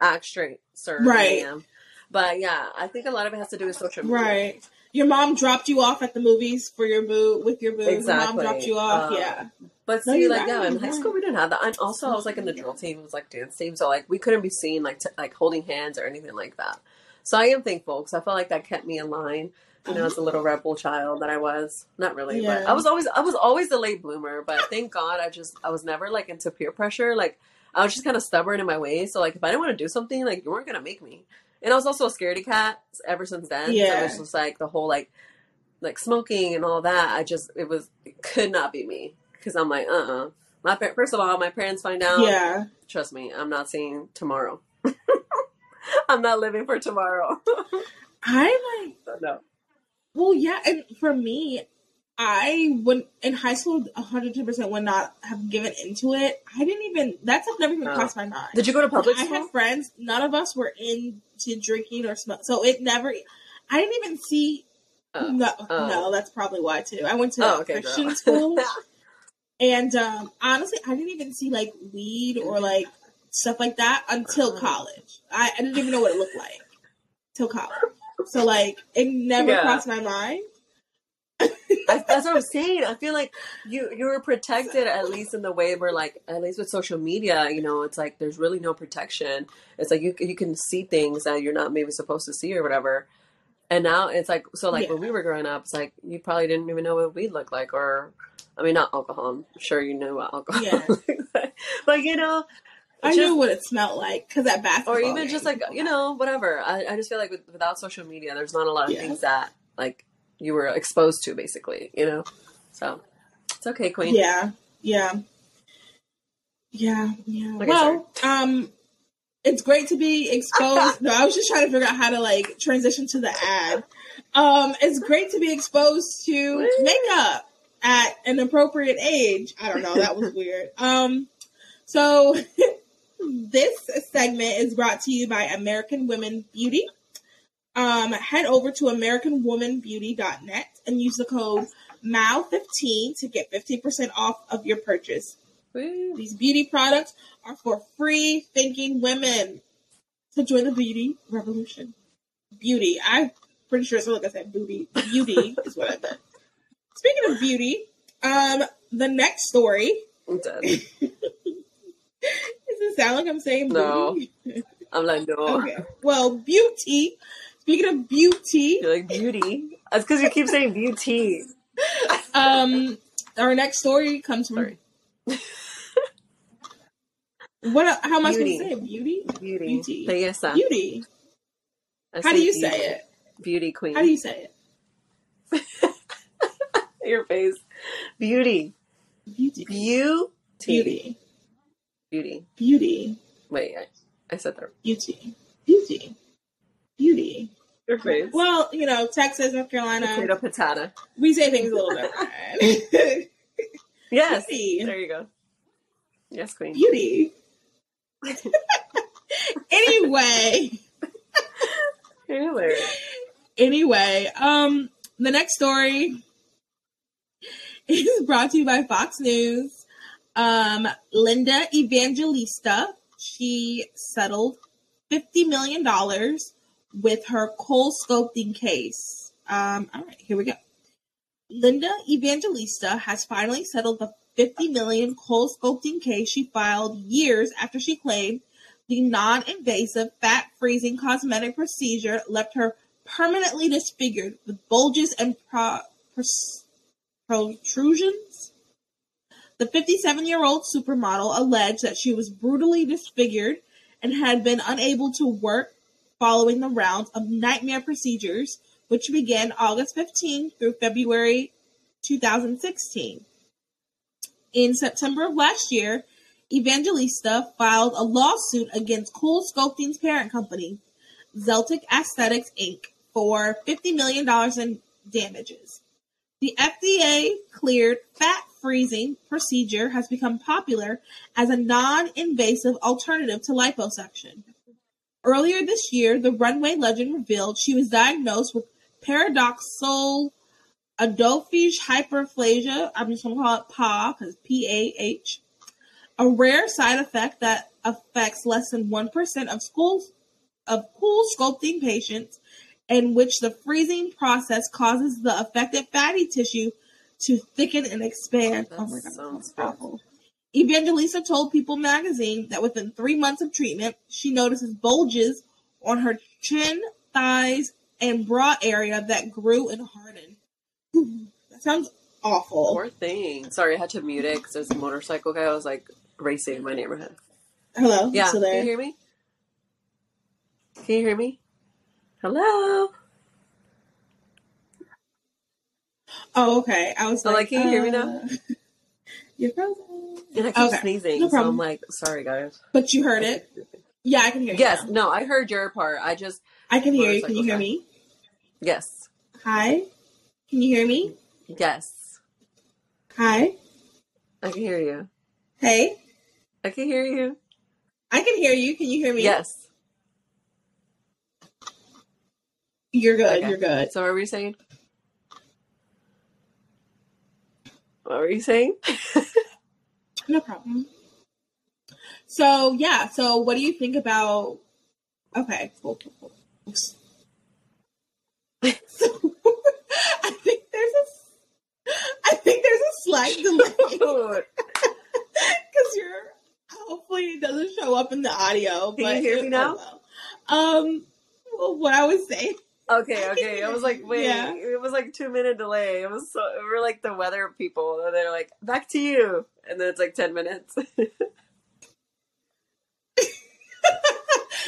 act straight, sir. Right. ma'am. But yeah, I think a lot of it has to do with social media. Right. Your mom dropped you off at the movies for your boo with your boo. Your Exactly. mom dropped you off. Um, yeah. But see, you're like, right, yeah, in high right. school we didn't have that. And also, I was like in the drill team, it was like dance team, so like we couldn't be seen like t- like holding hands or anything like that. So I am thankful because I felt like that kept me in line. You know, as a little rebel child that I was, not really, but Uh-huh. I was always I was always the late bloomer. But thank God, I just I was never like into peer pressure. Like I was just kind of stubborn in my ways. So like if I didn't want to do something, like you weren't gonna make me. And I was also a scaredy cat ever since then. So Yeah. it was just like the whole like like smoking and all that. I just it was it could not be me because I'm like uh uh My par- first of all, my parents find out. Yeah. Trust me, I'm not seeing tomorrow. *laughs* I'm not living for tomorrow. *laughs* I like So, no. Well yeah, and for me, I would in high school 110% would not have given into it. I didn't even that stuff never even Oh. crossed my mind. Did you go to public I had friends, none of us were into drinking or smoke. So it never I didn't even see Oh. no Oh. no, that's probably why too. I went to okay, Christian girl. school. *laughs* And um, honestly, I didn't even see like weed or like stuff like that until Uh-huh. college. I, I didn't even know what it looked like till college. So like, it never Yeah. crossed my mind. I, that's what I'm saying. I feel like you you were protected at least in the way where like at least with social media, you know, it's like there's really no protection. It's like you you can see things that you're not maybe supposed to see or whatever. And now it's like so like when we were growing up, it's like you probably didn't even know what weed looked like or I mean not alcohol. I'm sure you knew what alcohol. *laughs* Yeah. but you know, I just- knew what it smelled like because at basketball, or even just like you know whatever i, I just feel like with, without social media there's not a lot of Yeah. things that like you were exposed to basically you know so it's okay queen Yeah, yeah, yeah, yeah. Okay, well, um, it's great to be exposed. *laughs* no, I was just trying to figure out how to like transition to the ad. Um, it's great to be exposed to makeup at an appropriate age. I don't know. That was weird. Um, so *laughs* this segment is brought to you by American Women Beauty. Um, head over to AmericanWomanBeauty.net and use the code MAU15 to get 15% off of your purchase. Woo. These beauty products are for free thinking women. to join the beauty revolution. Beauty. I'm pretty sure it's like I said booty. Beauty *laughs* is what I meant. Speaking of beauty, um, the next story. *laughs* Does it sound like I'm saying No. beauty? i'm like no Okay. Well, beauty. Speaking of beauty, you're like beauty that's because you keep saying beauty um, our next story comes from *laughs* what? How am I supposed to say? Beauty? beauty Beauty. belleza Beauty. I How do you beauty. say it? beauty queen How do you say it? *laughs* your face beauty Beauty. beauty Beauty. Beauty Beauty. wait I, I said that Beauty. Beauty. Beauty. your face Well, you know, Texas, North Carolina, potato patata we say things a little different. *laughs* yes Beauty. there you go yes queen Beauty. *laughs* anyway, hilarious. anyway, um, the next story is brought to you by Fox News. Um, Linda Evangelista, she settled fifty million dollars with her CoolSculpting case. Um, all right, here we go. Linda Evangelista has finally settled the 50 million CoolSculpting case she filed years after she claimed the non-invasive fat freezing cosmetic procedure left her permanently disfigured with bulges and pro- protrusions. The 57 year old supermodel alleged that she was brutally disfigured and had been unable to work following the rounds of nightmare procedures, which began August 15 through February 2016. In September of last year, Evangelista filed a lawsuit against CoolSculpting's parent company, Zeltiq Aesthetics Inc., for $50 million in damages. The FDA cleared fat freezing procedure has become popular as a non invasive alternative to liposuction. Earlier this year, the runway legend revealed she was diagnosed with paradoxal adophageal hyperplasia. I'm just going to call it PA because P A H. A rare side effect that affects less than 1% of schools of cool sculpting patients in which the freezing process causes the affected fatty tissue to thicken and expand. That oh my god, sounds awful. Evangelista told People magazine that within three months of treatment, she notices bulges on her chin, thighs, and bra area that grew and hardened. that sounds awful. Poor thing. Sorry, I had to mute it because there's a motorcycle guy. I was like racing in my neighborhood. Hello, Yeah, can you hear me? Can you hear me? Hello. Oh, okay. I was So, like, can you hear me now? uh, *laughs* You're frozen. And I keep Okay, sneezing, no so I'm like, sorry guys. But you heard it. Yeah, I can hear you. Yes, now. no, I heard your part. I just I can hear you. Can you hear me? yes, Hi. Can you hear me? yes, Hi. I can hear you. Hey. I can hear you. I can hear you. Can you hear me? Yes. You're good. Okay. You're good. So, what were you saying? What were you saying? *laughs* No problem. So yeah. So what do you think about? Okay. Cool. cool, cool. *laughs* So, *laughs* I think there's a. I think there's a slight delay because you're. Hopefully, it doesn't show up in the audio. Can you but hear me it- now? oh well. Um. Well, what I was saying. Okay, okay. I was like, wait, Yeah. it was like two minute delay. It was so we were like the weather people, and they're like, back to you, and then it's like ten minutes.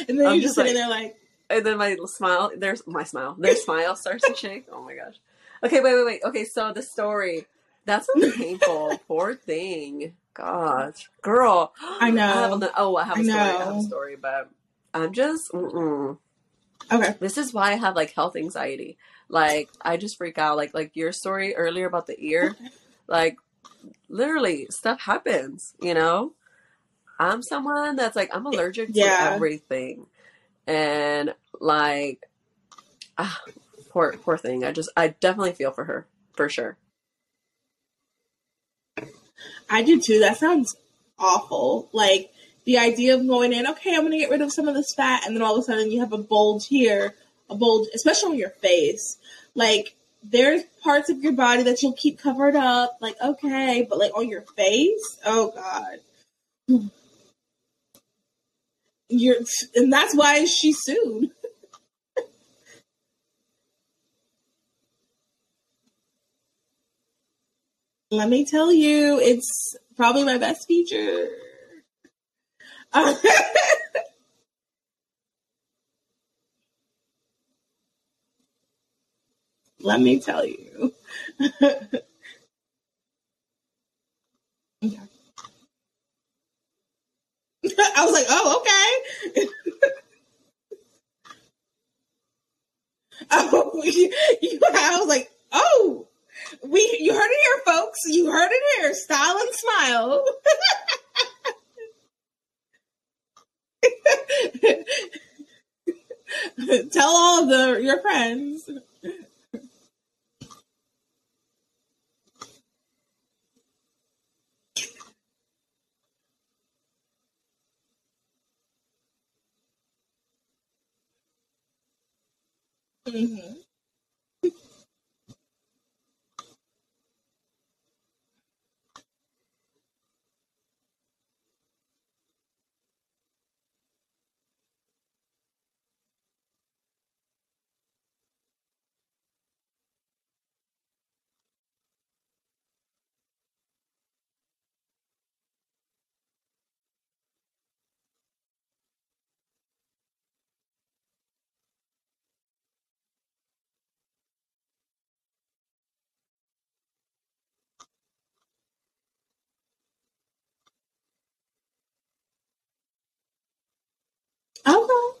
And then I'm you're just sitting like- there like, and then my smile, there's my smile, their smile starts to shake. Oh my gosh. Okay, wait, wait, wait. Okay, so the story. That's *laughs* painful. Poor thing. Gosh, girl. I know. I have a, oh, I have a I story. I have a story, but I'm just. Mm-mm. Okay. This is why I have like health anxiety. Like I just freak out. Like like your story earlier about the ear. Like literally, stuff happens. You know. I'm someone that's like I'm allergic to Yeah. everything, and like, ah, poor poor thing. I just I definitely feel for her for sure. I do too. That sounds awful. Like the idea of going in, okay, I'm gonna get rid of some of this fat, and then all of a sudden you have a bulge here, a bulge, especially on your face. Like there's parts of your body that you'll keep covered up, like okay, but like on your face, oh god. You're, and that's why she sued. *laughs* Let me tell you, it's probably my best feature. *laughs* Let me tell you. *laughs* I was like, oh, okay. *laughs* oh, you, I was like, oh, we, you heard it here, folks. You heard it here. Style and smile. Tell all of the Okay.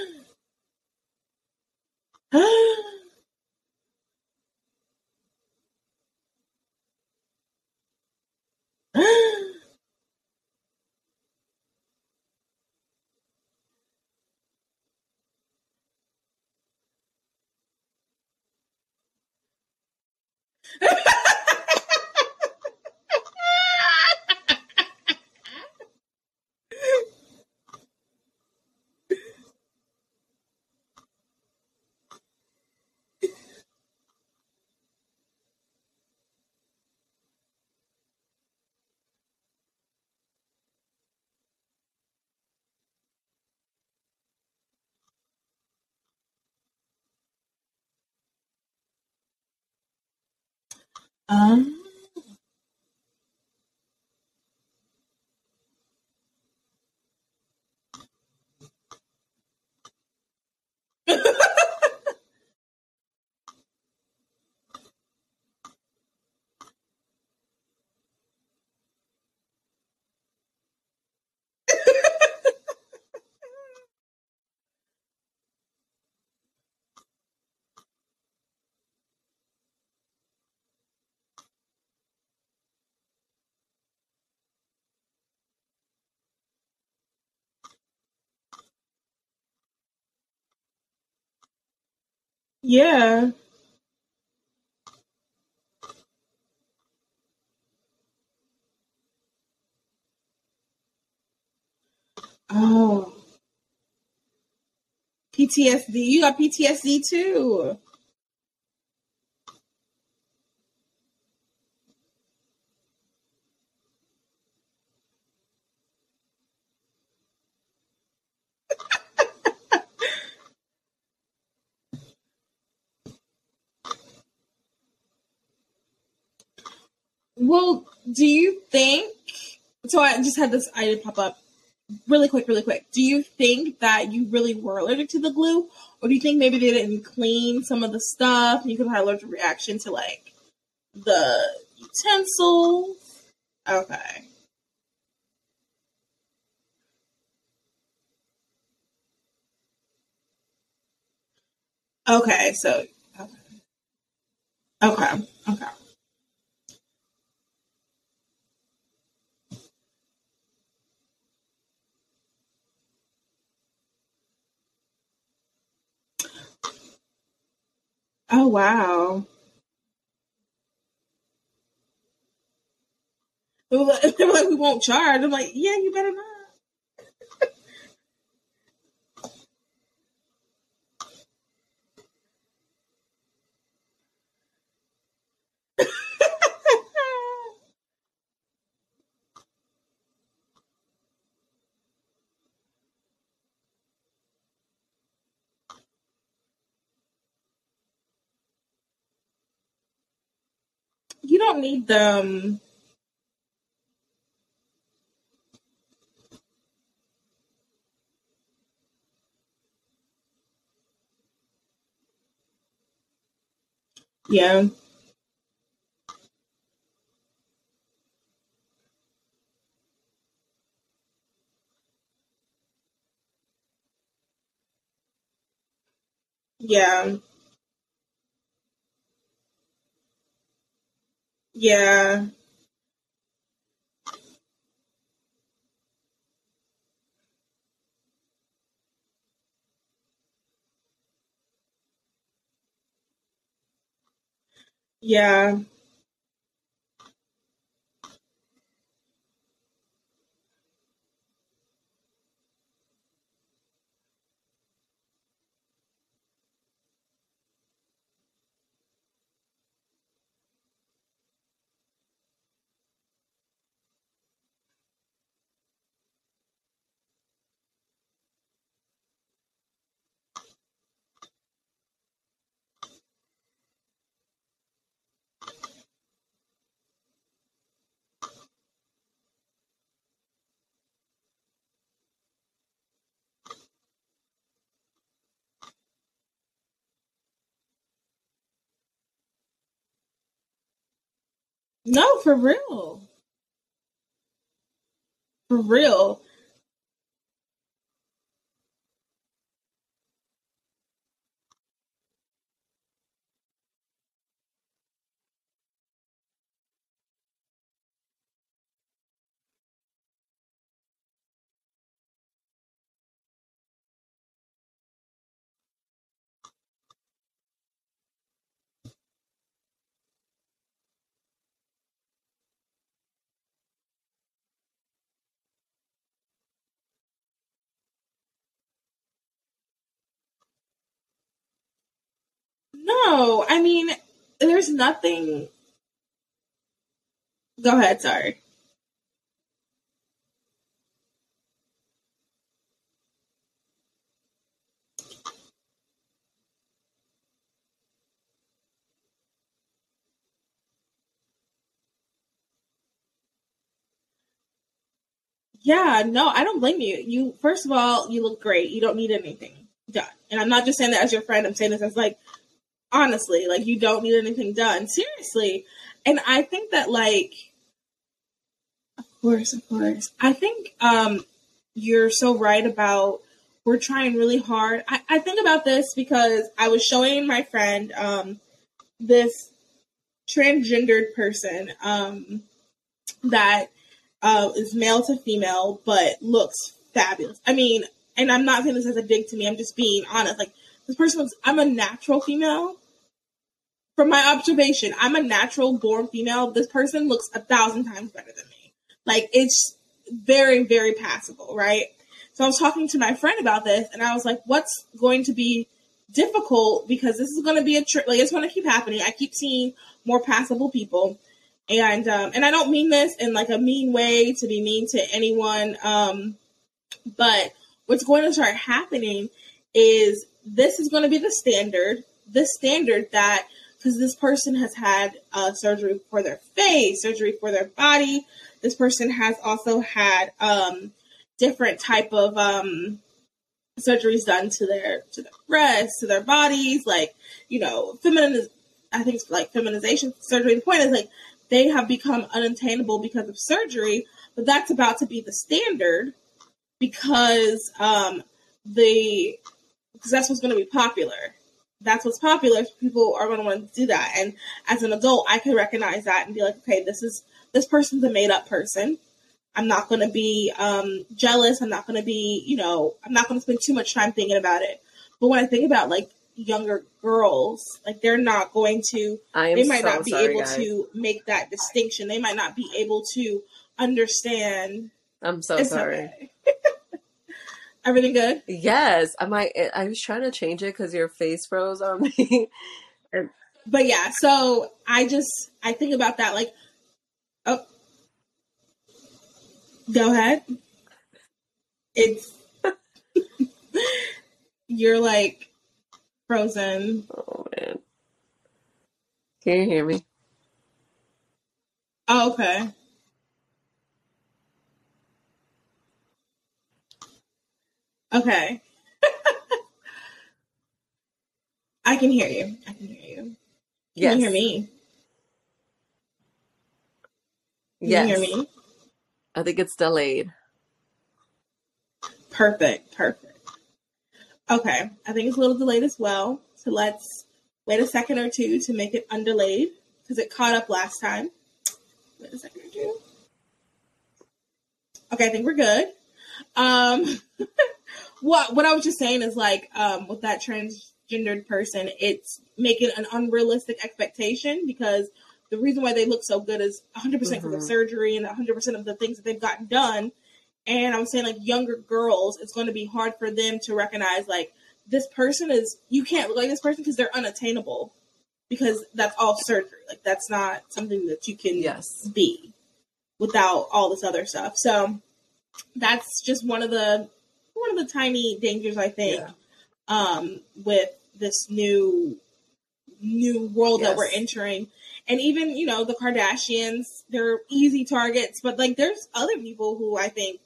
Um, yeah. Oh, PTSD. You got PTSD too. Well, do you think? So I just had this idea pop up really quick, really quick. Do you think that you really were allergic to the glue, or do you think maybe they didn't clean some of the stuff and you could have had allergic reaction to like the utensils? Okay. Okay. So. Okay. Okay. Okay. Oh wow. They were like, *laughs* like, we won't charge. I'm like, yeah, you better not. You don't need them. Yeah. Yeah. Yeah. Yeah. No, for real. For real. I mean, there's nothing. Go ahead, sorry. Yeah, no, I don't blame you. You first of all, you look great. You don't need anything done. And I'm not just saying that as your friend. I'm saying this as like honestly, like you don't need anything done. Seriously. And I think that like of course, of course. I think um you're so right about we're trying really hard. I, I think about this because I was showing my friend um this transgendered person um that uh, is male to female, but looks fabulous. I mean, and I'm not saying this as a dig to me. I'm just being honest. Like this person looks. I'm a natural female. From my observation, I'm a natural born female. This person looks a thousand times better than me. Like it's very, very passable, right? So I was talking to my friend about this, and I was like, "What's going to be difficult? Because this is going to be a trip. Like it's going to keep happening. I keep seeing more passable people." and um, and I don't mean this in like a mean way to be mean to anyone, um, but what's going to start happening is this is going to be the standard, the standard that because this person has had uh, surgery for their face, surgery for their body. This person has also had um, different type of um, surgeries done to their to their breasts, to their bodies, like you know, feminine. I think it's like feminization surgery. The point is like they have become unattainable because of surgery, but that's about to be the standard because um, the because that's what's going to be popular. That's what's popular. People are going to want to do that, and as an adult, I can recognize that and be like, okay, this is this person's a made up person. I'm not going to be um, jealous. I'm not going to be, you know, I'm not going to spend too much time thinking about it. But when I think about like younger girls. Like they're not going to they might so not be sorry, able guys. to make that distinction. They might not be able to understand. I'm so it's sorry. Okay. Everything good? Yes. I might I was trying to change it because your face froze on me. *laughs* and, but yeah, so I just I think about that like oh go ahead. It's *laughs* you're like Frozen. Oh man. Can you hear me? Oh, okay. Okay. *laughs* I can hear you. I can hear you. Can yes. you hear me? Can yes. you hear me? I think it's delayed. Perfect. Perfect. Okay, I think it's a little delayed as well. So let's wait a second or two to make it undelayed because it caught up last time. Wait a second or two. Okay, I think we're good. Um, *laughs* what what I was just saying is like um, with that transgendered person, it's making an unrealistic expectation because the reason why they look so good is 100% mm-hmm. the mm-hmm. surgery and 100% of the things that they've gotten done and I'm saying like younger girls, it's going to be hard for them to recognize like this person is you can't look like this person because they're unattainable because that's all surgery. Like that's not something that you can yes. be without all this other stuff. So that's just one of the one of the tiny dangers I think yeah. um, with this new new world yes. that we're entering. And even, you know, the Kardashians, they're easy targets, but like there's other people who I think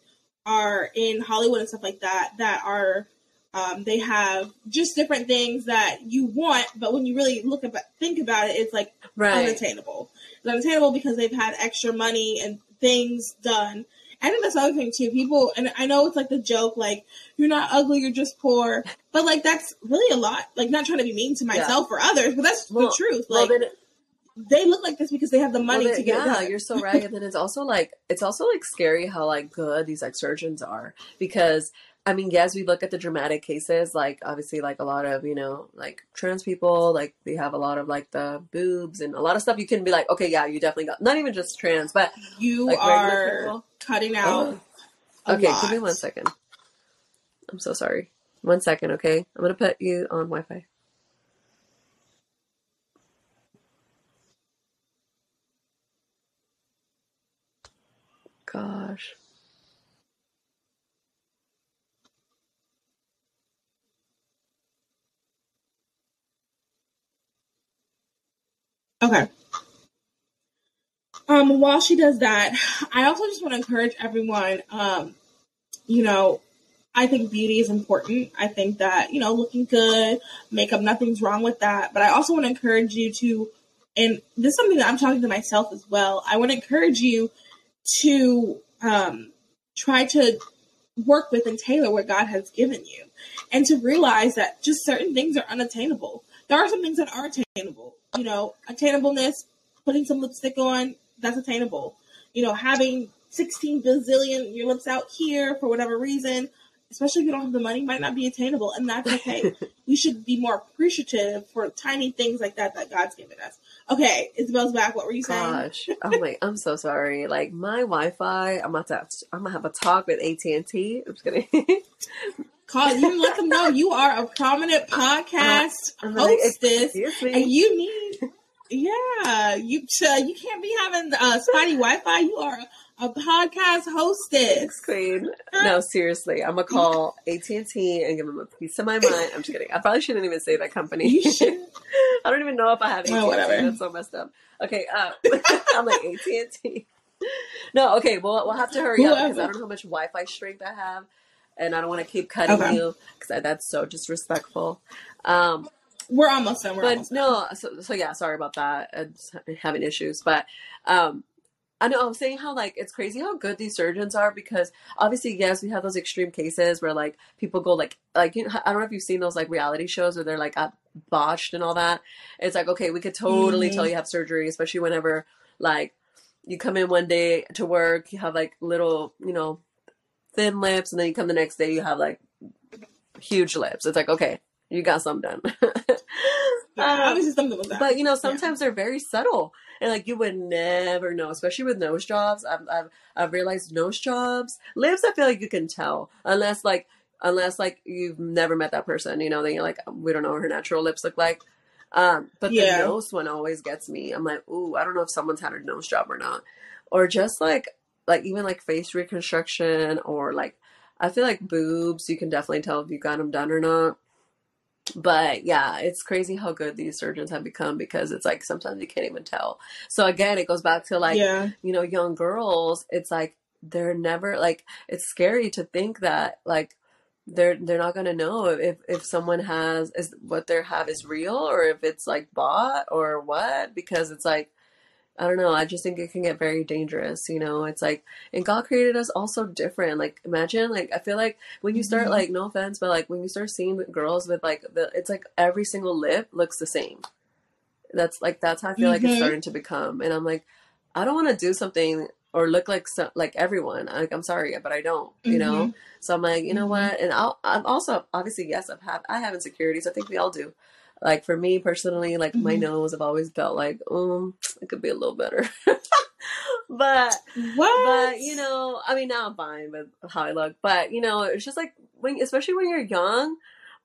are in Hollywood and stuff like that that are um, they have just different things that you want, but when you really look about think about it, it's like right. unattainable. It's unattainable because they've had extra money and things done. I think that's the other thing too. People, and I know it's like the joke, like you're not ugly, you're just poor, but like that's really a lot. Like not trying to be mean to myself yeah. or others, but that's well, the truth. Like well, they look like this because they have the money well, to get yeah, you're so right. and then it's also like it's also like scary how like good these like surgeons are because I mean, yes, we look at the dramatic cases, like obviously, like a lot of you know, like trans people, like they have a lot of like the boobs and a lot of stuff. You can be like, okay, yeah, you definitely got not even just trans, but you like, are cutting oh. out. Oh. Okay, lot. give me one second. I'm so sorry. One second, okay. I'm gonna put you on Wi-Fi. Gosh. Okay. Um, while she does that, I also just want to encourage everyone. Um, you know, I think beauty is important. I think that you know, looking good, makeup, nothing's wrong with that. But I also want to encourage you to, and this is something that I'm talking to myself as well. I want to encourage you to um, try to work with and tailor what God has given you, and to realize that just certain things are unattainable. There are some things that are attainable. You know, attainableness, putting some lipstick on, that's attainable. You know, having 16 bazillion your lips out here for whatever reason, especially if you don't have the money, might not be attainable, and that's okay. *laughs* we should be more appreciative for tiny things like that that God's given us. Okay, Isabel's back. What were you saying? Gosh, oh my, I'm so sorry. Like my Wi-Fi, I'm about to, have to- I'm gonna have a talk with AT and T. I'm just kidding. *laughs* Call you let them know you are a prominent *laughs* podcast I'm like, hostess, and you need. Yeah, you uh, you can't be having uh, spotty Wi-Fi. You are a podcast hostess. Queen. *laughs* No, seriously, I'm gonna call AT and T and give them a piece of my mind. I'm just kidding. I probably shouldn't even say that company. *laughs* I don't even know if I have AT Well, whatever. That's so messed up. Okay, uh, I'm like AT and T. No, okay. Well, we'll have to hurry up because I don't know how much Wi-Fi strength I have, and I don't want to keep cutting Okay. you because that's so disrespectful. Um, We're almost done. We're but almost done. no, so, so yeah, sorry about that. I'm having issues, but um, I know I was saying how like it's crazy how good these surgeons are because obviously yes, we have those extreme cases where like people go like like you know I don't know if you've seen those like reality shows where they're like botched and all that. It's like okay, we could totally Mhm. tell you have surgery, especially whenever like you come in one day to work, you have like little you know thin lips, and then you come the next day you have like huge lips. It's like okay, you got something done. *laughs* Um, something but you know, sometimes they're very subtle, and like you would never know, especially with nose jobs. I've I've, I've realized nose jobs, lips. I feel like you can tell unless like unless like you've never met that person. You know, then you're like, we don't know what her natural lips look like. Um, but Yeah. the nose one always gets me. I'm like, ooh, I don't know if someone's had a nose job or not, or just like like even like face reconstruction or like I feel like boobs. You can definitely tell if you got them done or not but yeah, it's crazy how good these surgeons have become because it's like sometimes you can't even tell. So again, it goes back to like, yeah, you know, young girls, it's like they're never like it's scary to think that like they're they're not gonna know if if someone has is what they have is real or if it's like bought or what because it's like I don't know. I just think it can get very dangerous. You know, it's like, and God created us all so different. Like, imagine, like, I feel like when you start, Mhm. like, no offense, but like when you start seeing girls with like the, it's like every single lip looks the same. That's like that's how I feel like it's Mhm. starting to become. And I'm like, I don't want to do something or look like so, like everyone. Like, I'm sorry, but I don't. You know. So I'm like, you know Mhm. what? And I'll, I'm also obviously yes, I've had I have insecurities. I think we all do. Like for me personally, like my Mhm. nose, I've always felt like, um, it could be a little better. *laughs* but what? but you know, I mean, now I'm fine with how I look. But you know, it's just like when, especially when you're young.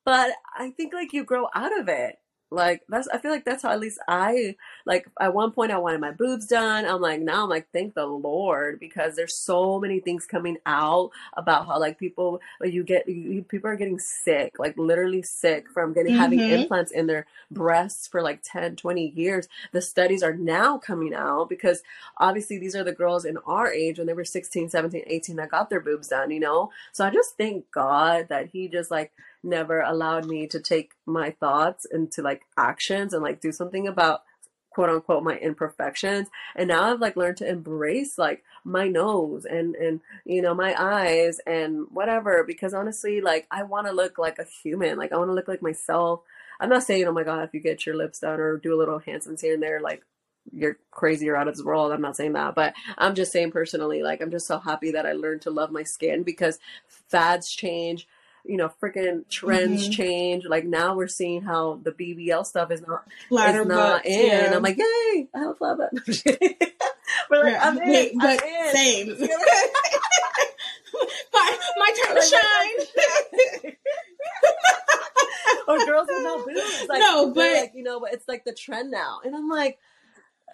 But I think like you grow out of it. Like that's, I feel like that's how at least I like. At one point, I wanted my boobs done. I'm like now, I'm like thank the Lord because there's so many things coming out about how like people like you get you, people are getting sick, like literally sick from getting having Mhm. implants in their breasts for like 10, 20 years. The studies are now coming out because obviously these are the girls in our age when they were 16 17 18 that got their boobs done you know so i just thank god that he just like never allowed me to take my thoughts into like actions and like do something about quote unquote my imperfections. And now i've like learned to embrace like my nose and and you know my eyes and whatever because honestly like i want to look like a human. Like i want to look like myself. I'm not saying oh my god if you get your lips done or do a little handsome here and there like you're crazy or out of this world. I'm not saying that, but I'm just saying personally, like I'm just so happy that I learned to love my skin because fads change, you know, freaking trends Mhm. change. Like now we're seeing how the BBL stuff is not Flatter is not in. yeah. I'm like, yay, I have a flat butt. we're like, Yeah, I'm in. wait, I'm but in. same. *laughs* *laughs* my, my time to shine. *laughs* or girls with no boobs. Like, No, but- like, you know, but it's like the trend now, and I'm like,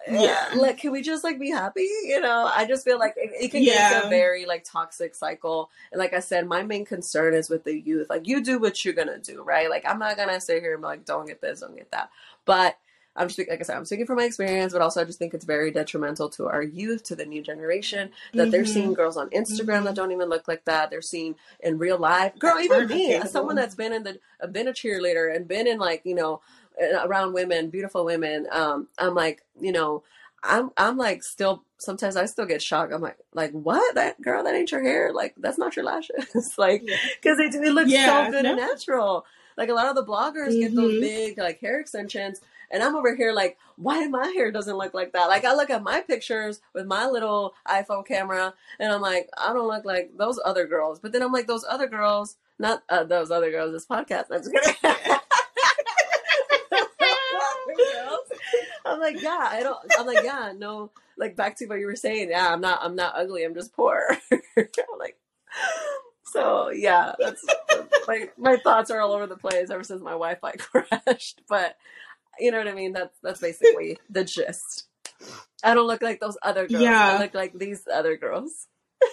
Yeah. like, can we just like be happy? You know, I just feel like it, it can get Yeah. into a very like toxic cycle. And like I said, my main concern is with the youth. Like you do what you're gonna do, right? Like I'm not gonna sit here and be like, don't get this, don't get that. But I'm just like I said, I'm speaking from my experience, but also I just think it's very detrimental to our youth, to the new generation, that they're Mhm. seeing girls on Instagram Mhm. that don't even look like that. They're seeing in real life. Girl, even me, capable. someone that's been in the been a cheerleader and been in like, you know, around women, beautiful women. Um, I'm like, you know, I'm I'm like still sometimes I still get shocked. I'm like like what that girl that ain't your hair like that's not your lashes *laughs* like because it, it looks Yeah, so good and natural. Like a lot of the bloggers get those Mhm. big like hair extensions, and I'm over here like why my hair doesn't look like that? Like I look at my pictures with my little iPhone camera, and I'm like I don't look like those other girls. But then I'm like those other girls, not uh, those other girls. This podcast. I'm just kidding. *laughs* I'm like, yeah, I don't. I'm like, yeah, no. Like back to what you were saying. Yeah, I'm not. I'm not ugly. I'm just poor. *laughs* Like, so yeah, that's like my thoughts are all over the place ever since my Wi-Fi *laughs* crashed. But you know what I mean. That's that's basically the gist. I don't look like those other girls. Yeah. I look like these other girls. *laughs*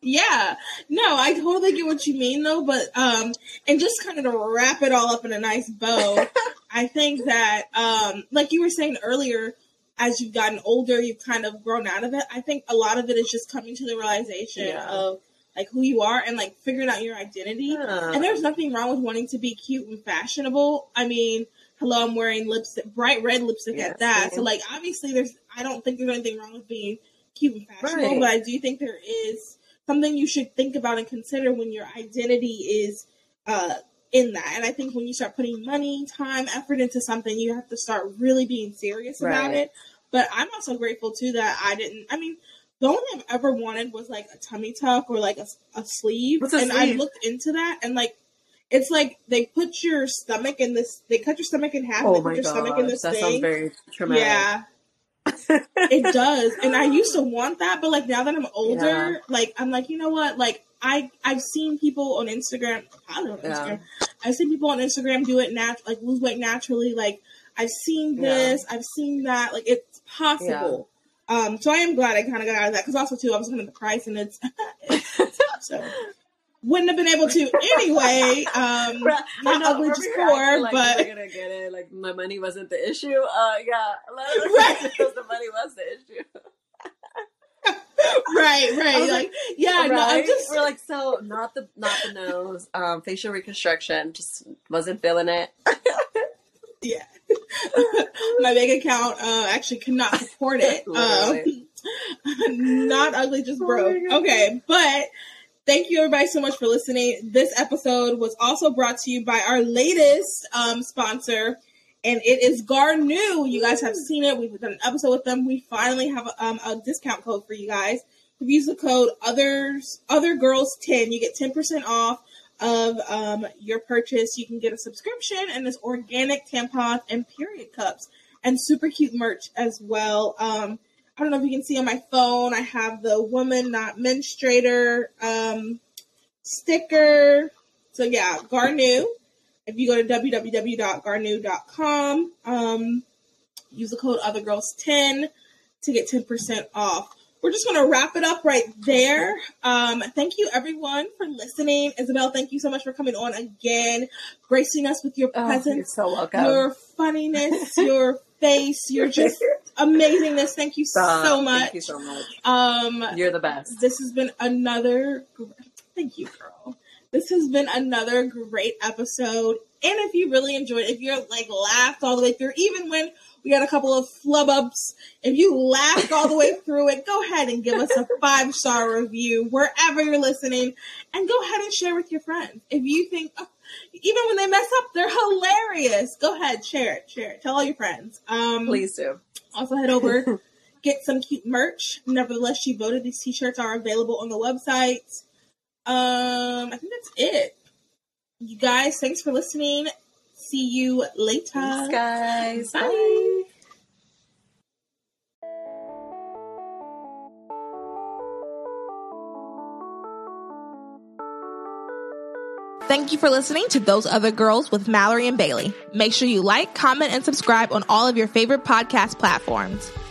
Yeah, no, I totally get what you mean though, but um, and just kind of to wrap it all up in a nice bow, I think that um, like you were saying earlier, as you've gotten older, you've kind of grown out of it. I think a lot of it is just coming to the realization Yeah. of like who you are and like figuring out your identity. Yeah. And there's nothing wrong with wanting to be cute and fashionable. I mean, hello, I'm wearing lipstick, bright red lipstick at that. same. So like, obviously, there's. I don't think there's anything wrong with being cute and fashionable, Right. but I do think there is something you should think about and consider when your identity is uh, in that. And I think when you start putting money, time, effort into something, you have to start really being serious about it. But I'm also grateful too that I didn't. I mean. The only I've ever wanted was like a tummy tuck or like a, a sleeve, a and I looked into that, and like it's like they put your stomach in this. They cut your stomach in half. Oh they put your stomach in this that thing. sounds very traumatic. yeah, it does. And I used to want that, but like now that I'm older, *laughs* Yeah. like I'm like, you know what? Like I I've seen people on Instagram. I don't know Yeah. Instagram. I've seen people on Instagram do it nat like lose weight naturally. Like I've seen Yeah. this. I've seen that. Like it's possible. Um, so I am glad I kind of got out of that because also too I was looking at the price and *laughs* it's so wouldn't have been able to anyway. Um, *laughs* Right. not know, ugly, just poor, like but we're gonna get it. Like my money wasn't the issue. Uh, yeah, *laughs* Right. because the money was the issue. *laughs* right, right, was like yeah, no, I'm just we're like so not the not the nose. Um, facial reconstruction just wasn't feeling it. *laughs* yeah. *laughs* My bank account uh, actually could not support it. Um, not ugly, just Oh broke. God. okay, but thank you everybody so much for listening. This episode was also brought to you by our latest um, sponsor, and it is Garnu. You guys have seen it. We've done an episode with them. We finally have um, a discount code for you guys. If you use the code others other girls 10 you get 10% off of um, your purchase you can get a subscription and this organic tampons and period cups and super cute merch as well um, i don't know if you can see on my phone i have the woman not menstruator um, sticker so yeah garnu if you go to www.garnu.com um, use the code othergirls10 to get 10% off we're just going to wrap it up right there. Um, thank you, everyone, for listening. Isabel, thank you so much for coming on again, gracing us with your Oh, you're presence, so welcome. your funniness, *laughs* your face, your just amazingness. Thank you Stop. so much. Thank you so much. Um, You're the best. this has been another. Thank you, girl. This has been another great episode. And if you really enjoyed, if you're like laughed all the way through, even when we got a couple of flub ups, if you laughed all the way through it, go ahead and give us a five star review wherever you're listening, and go ahead and share with your friends. If you think, oh, even when they mess up, they're hilarious. Go ahead, share it, share it, tell all your friends. Um, Please do. also, head over, *laughs* get some cute merch. Nevertheless, she voted. These t-shirts are available on the website. Um, I think that's it. You guys, thanks for listening. See you later. Thanks, guys. Bye. Bye. Thank you for listening to Those Other Girls with Mallory and Bailey. Make sure you like, comment, and subscribe on all of your favorite podcast platforms.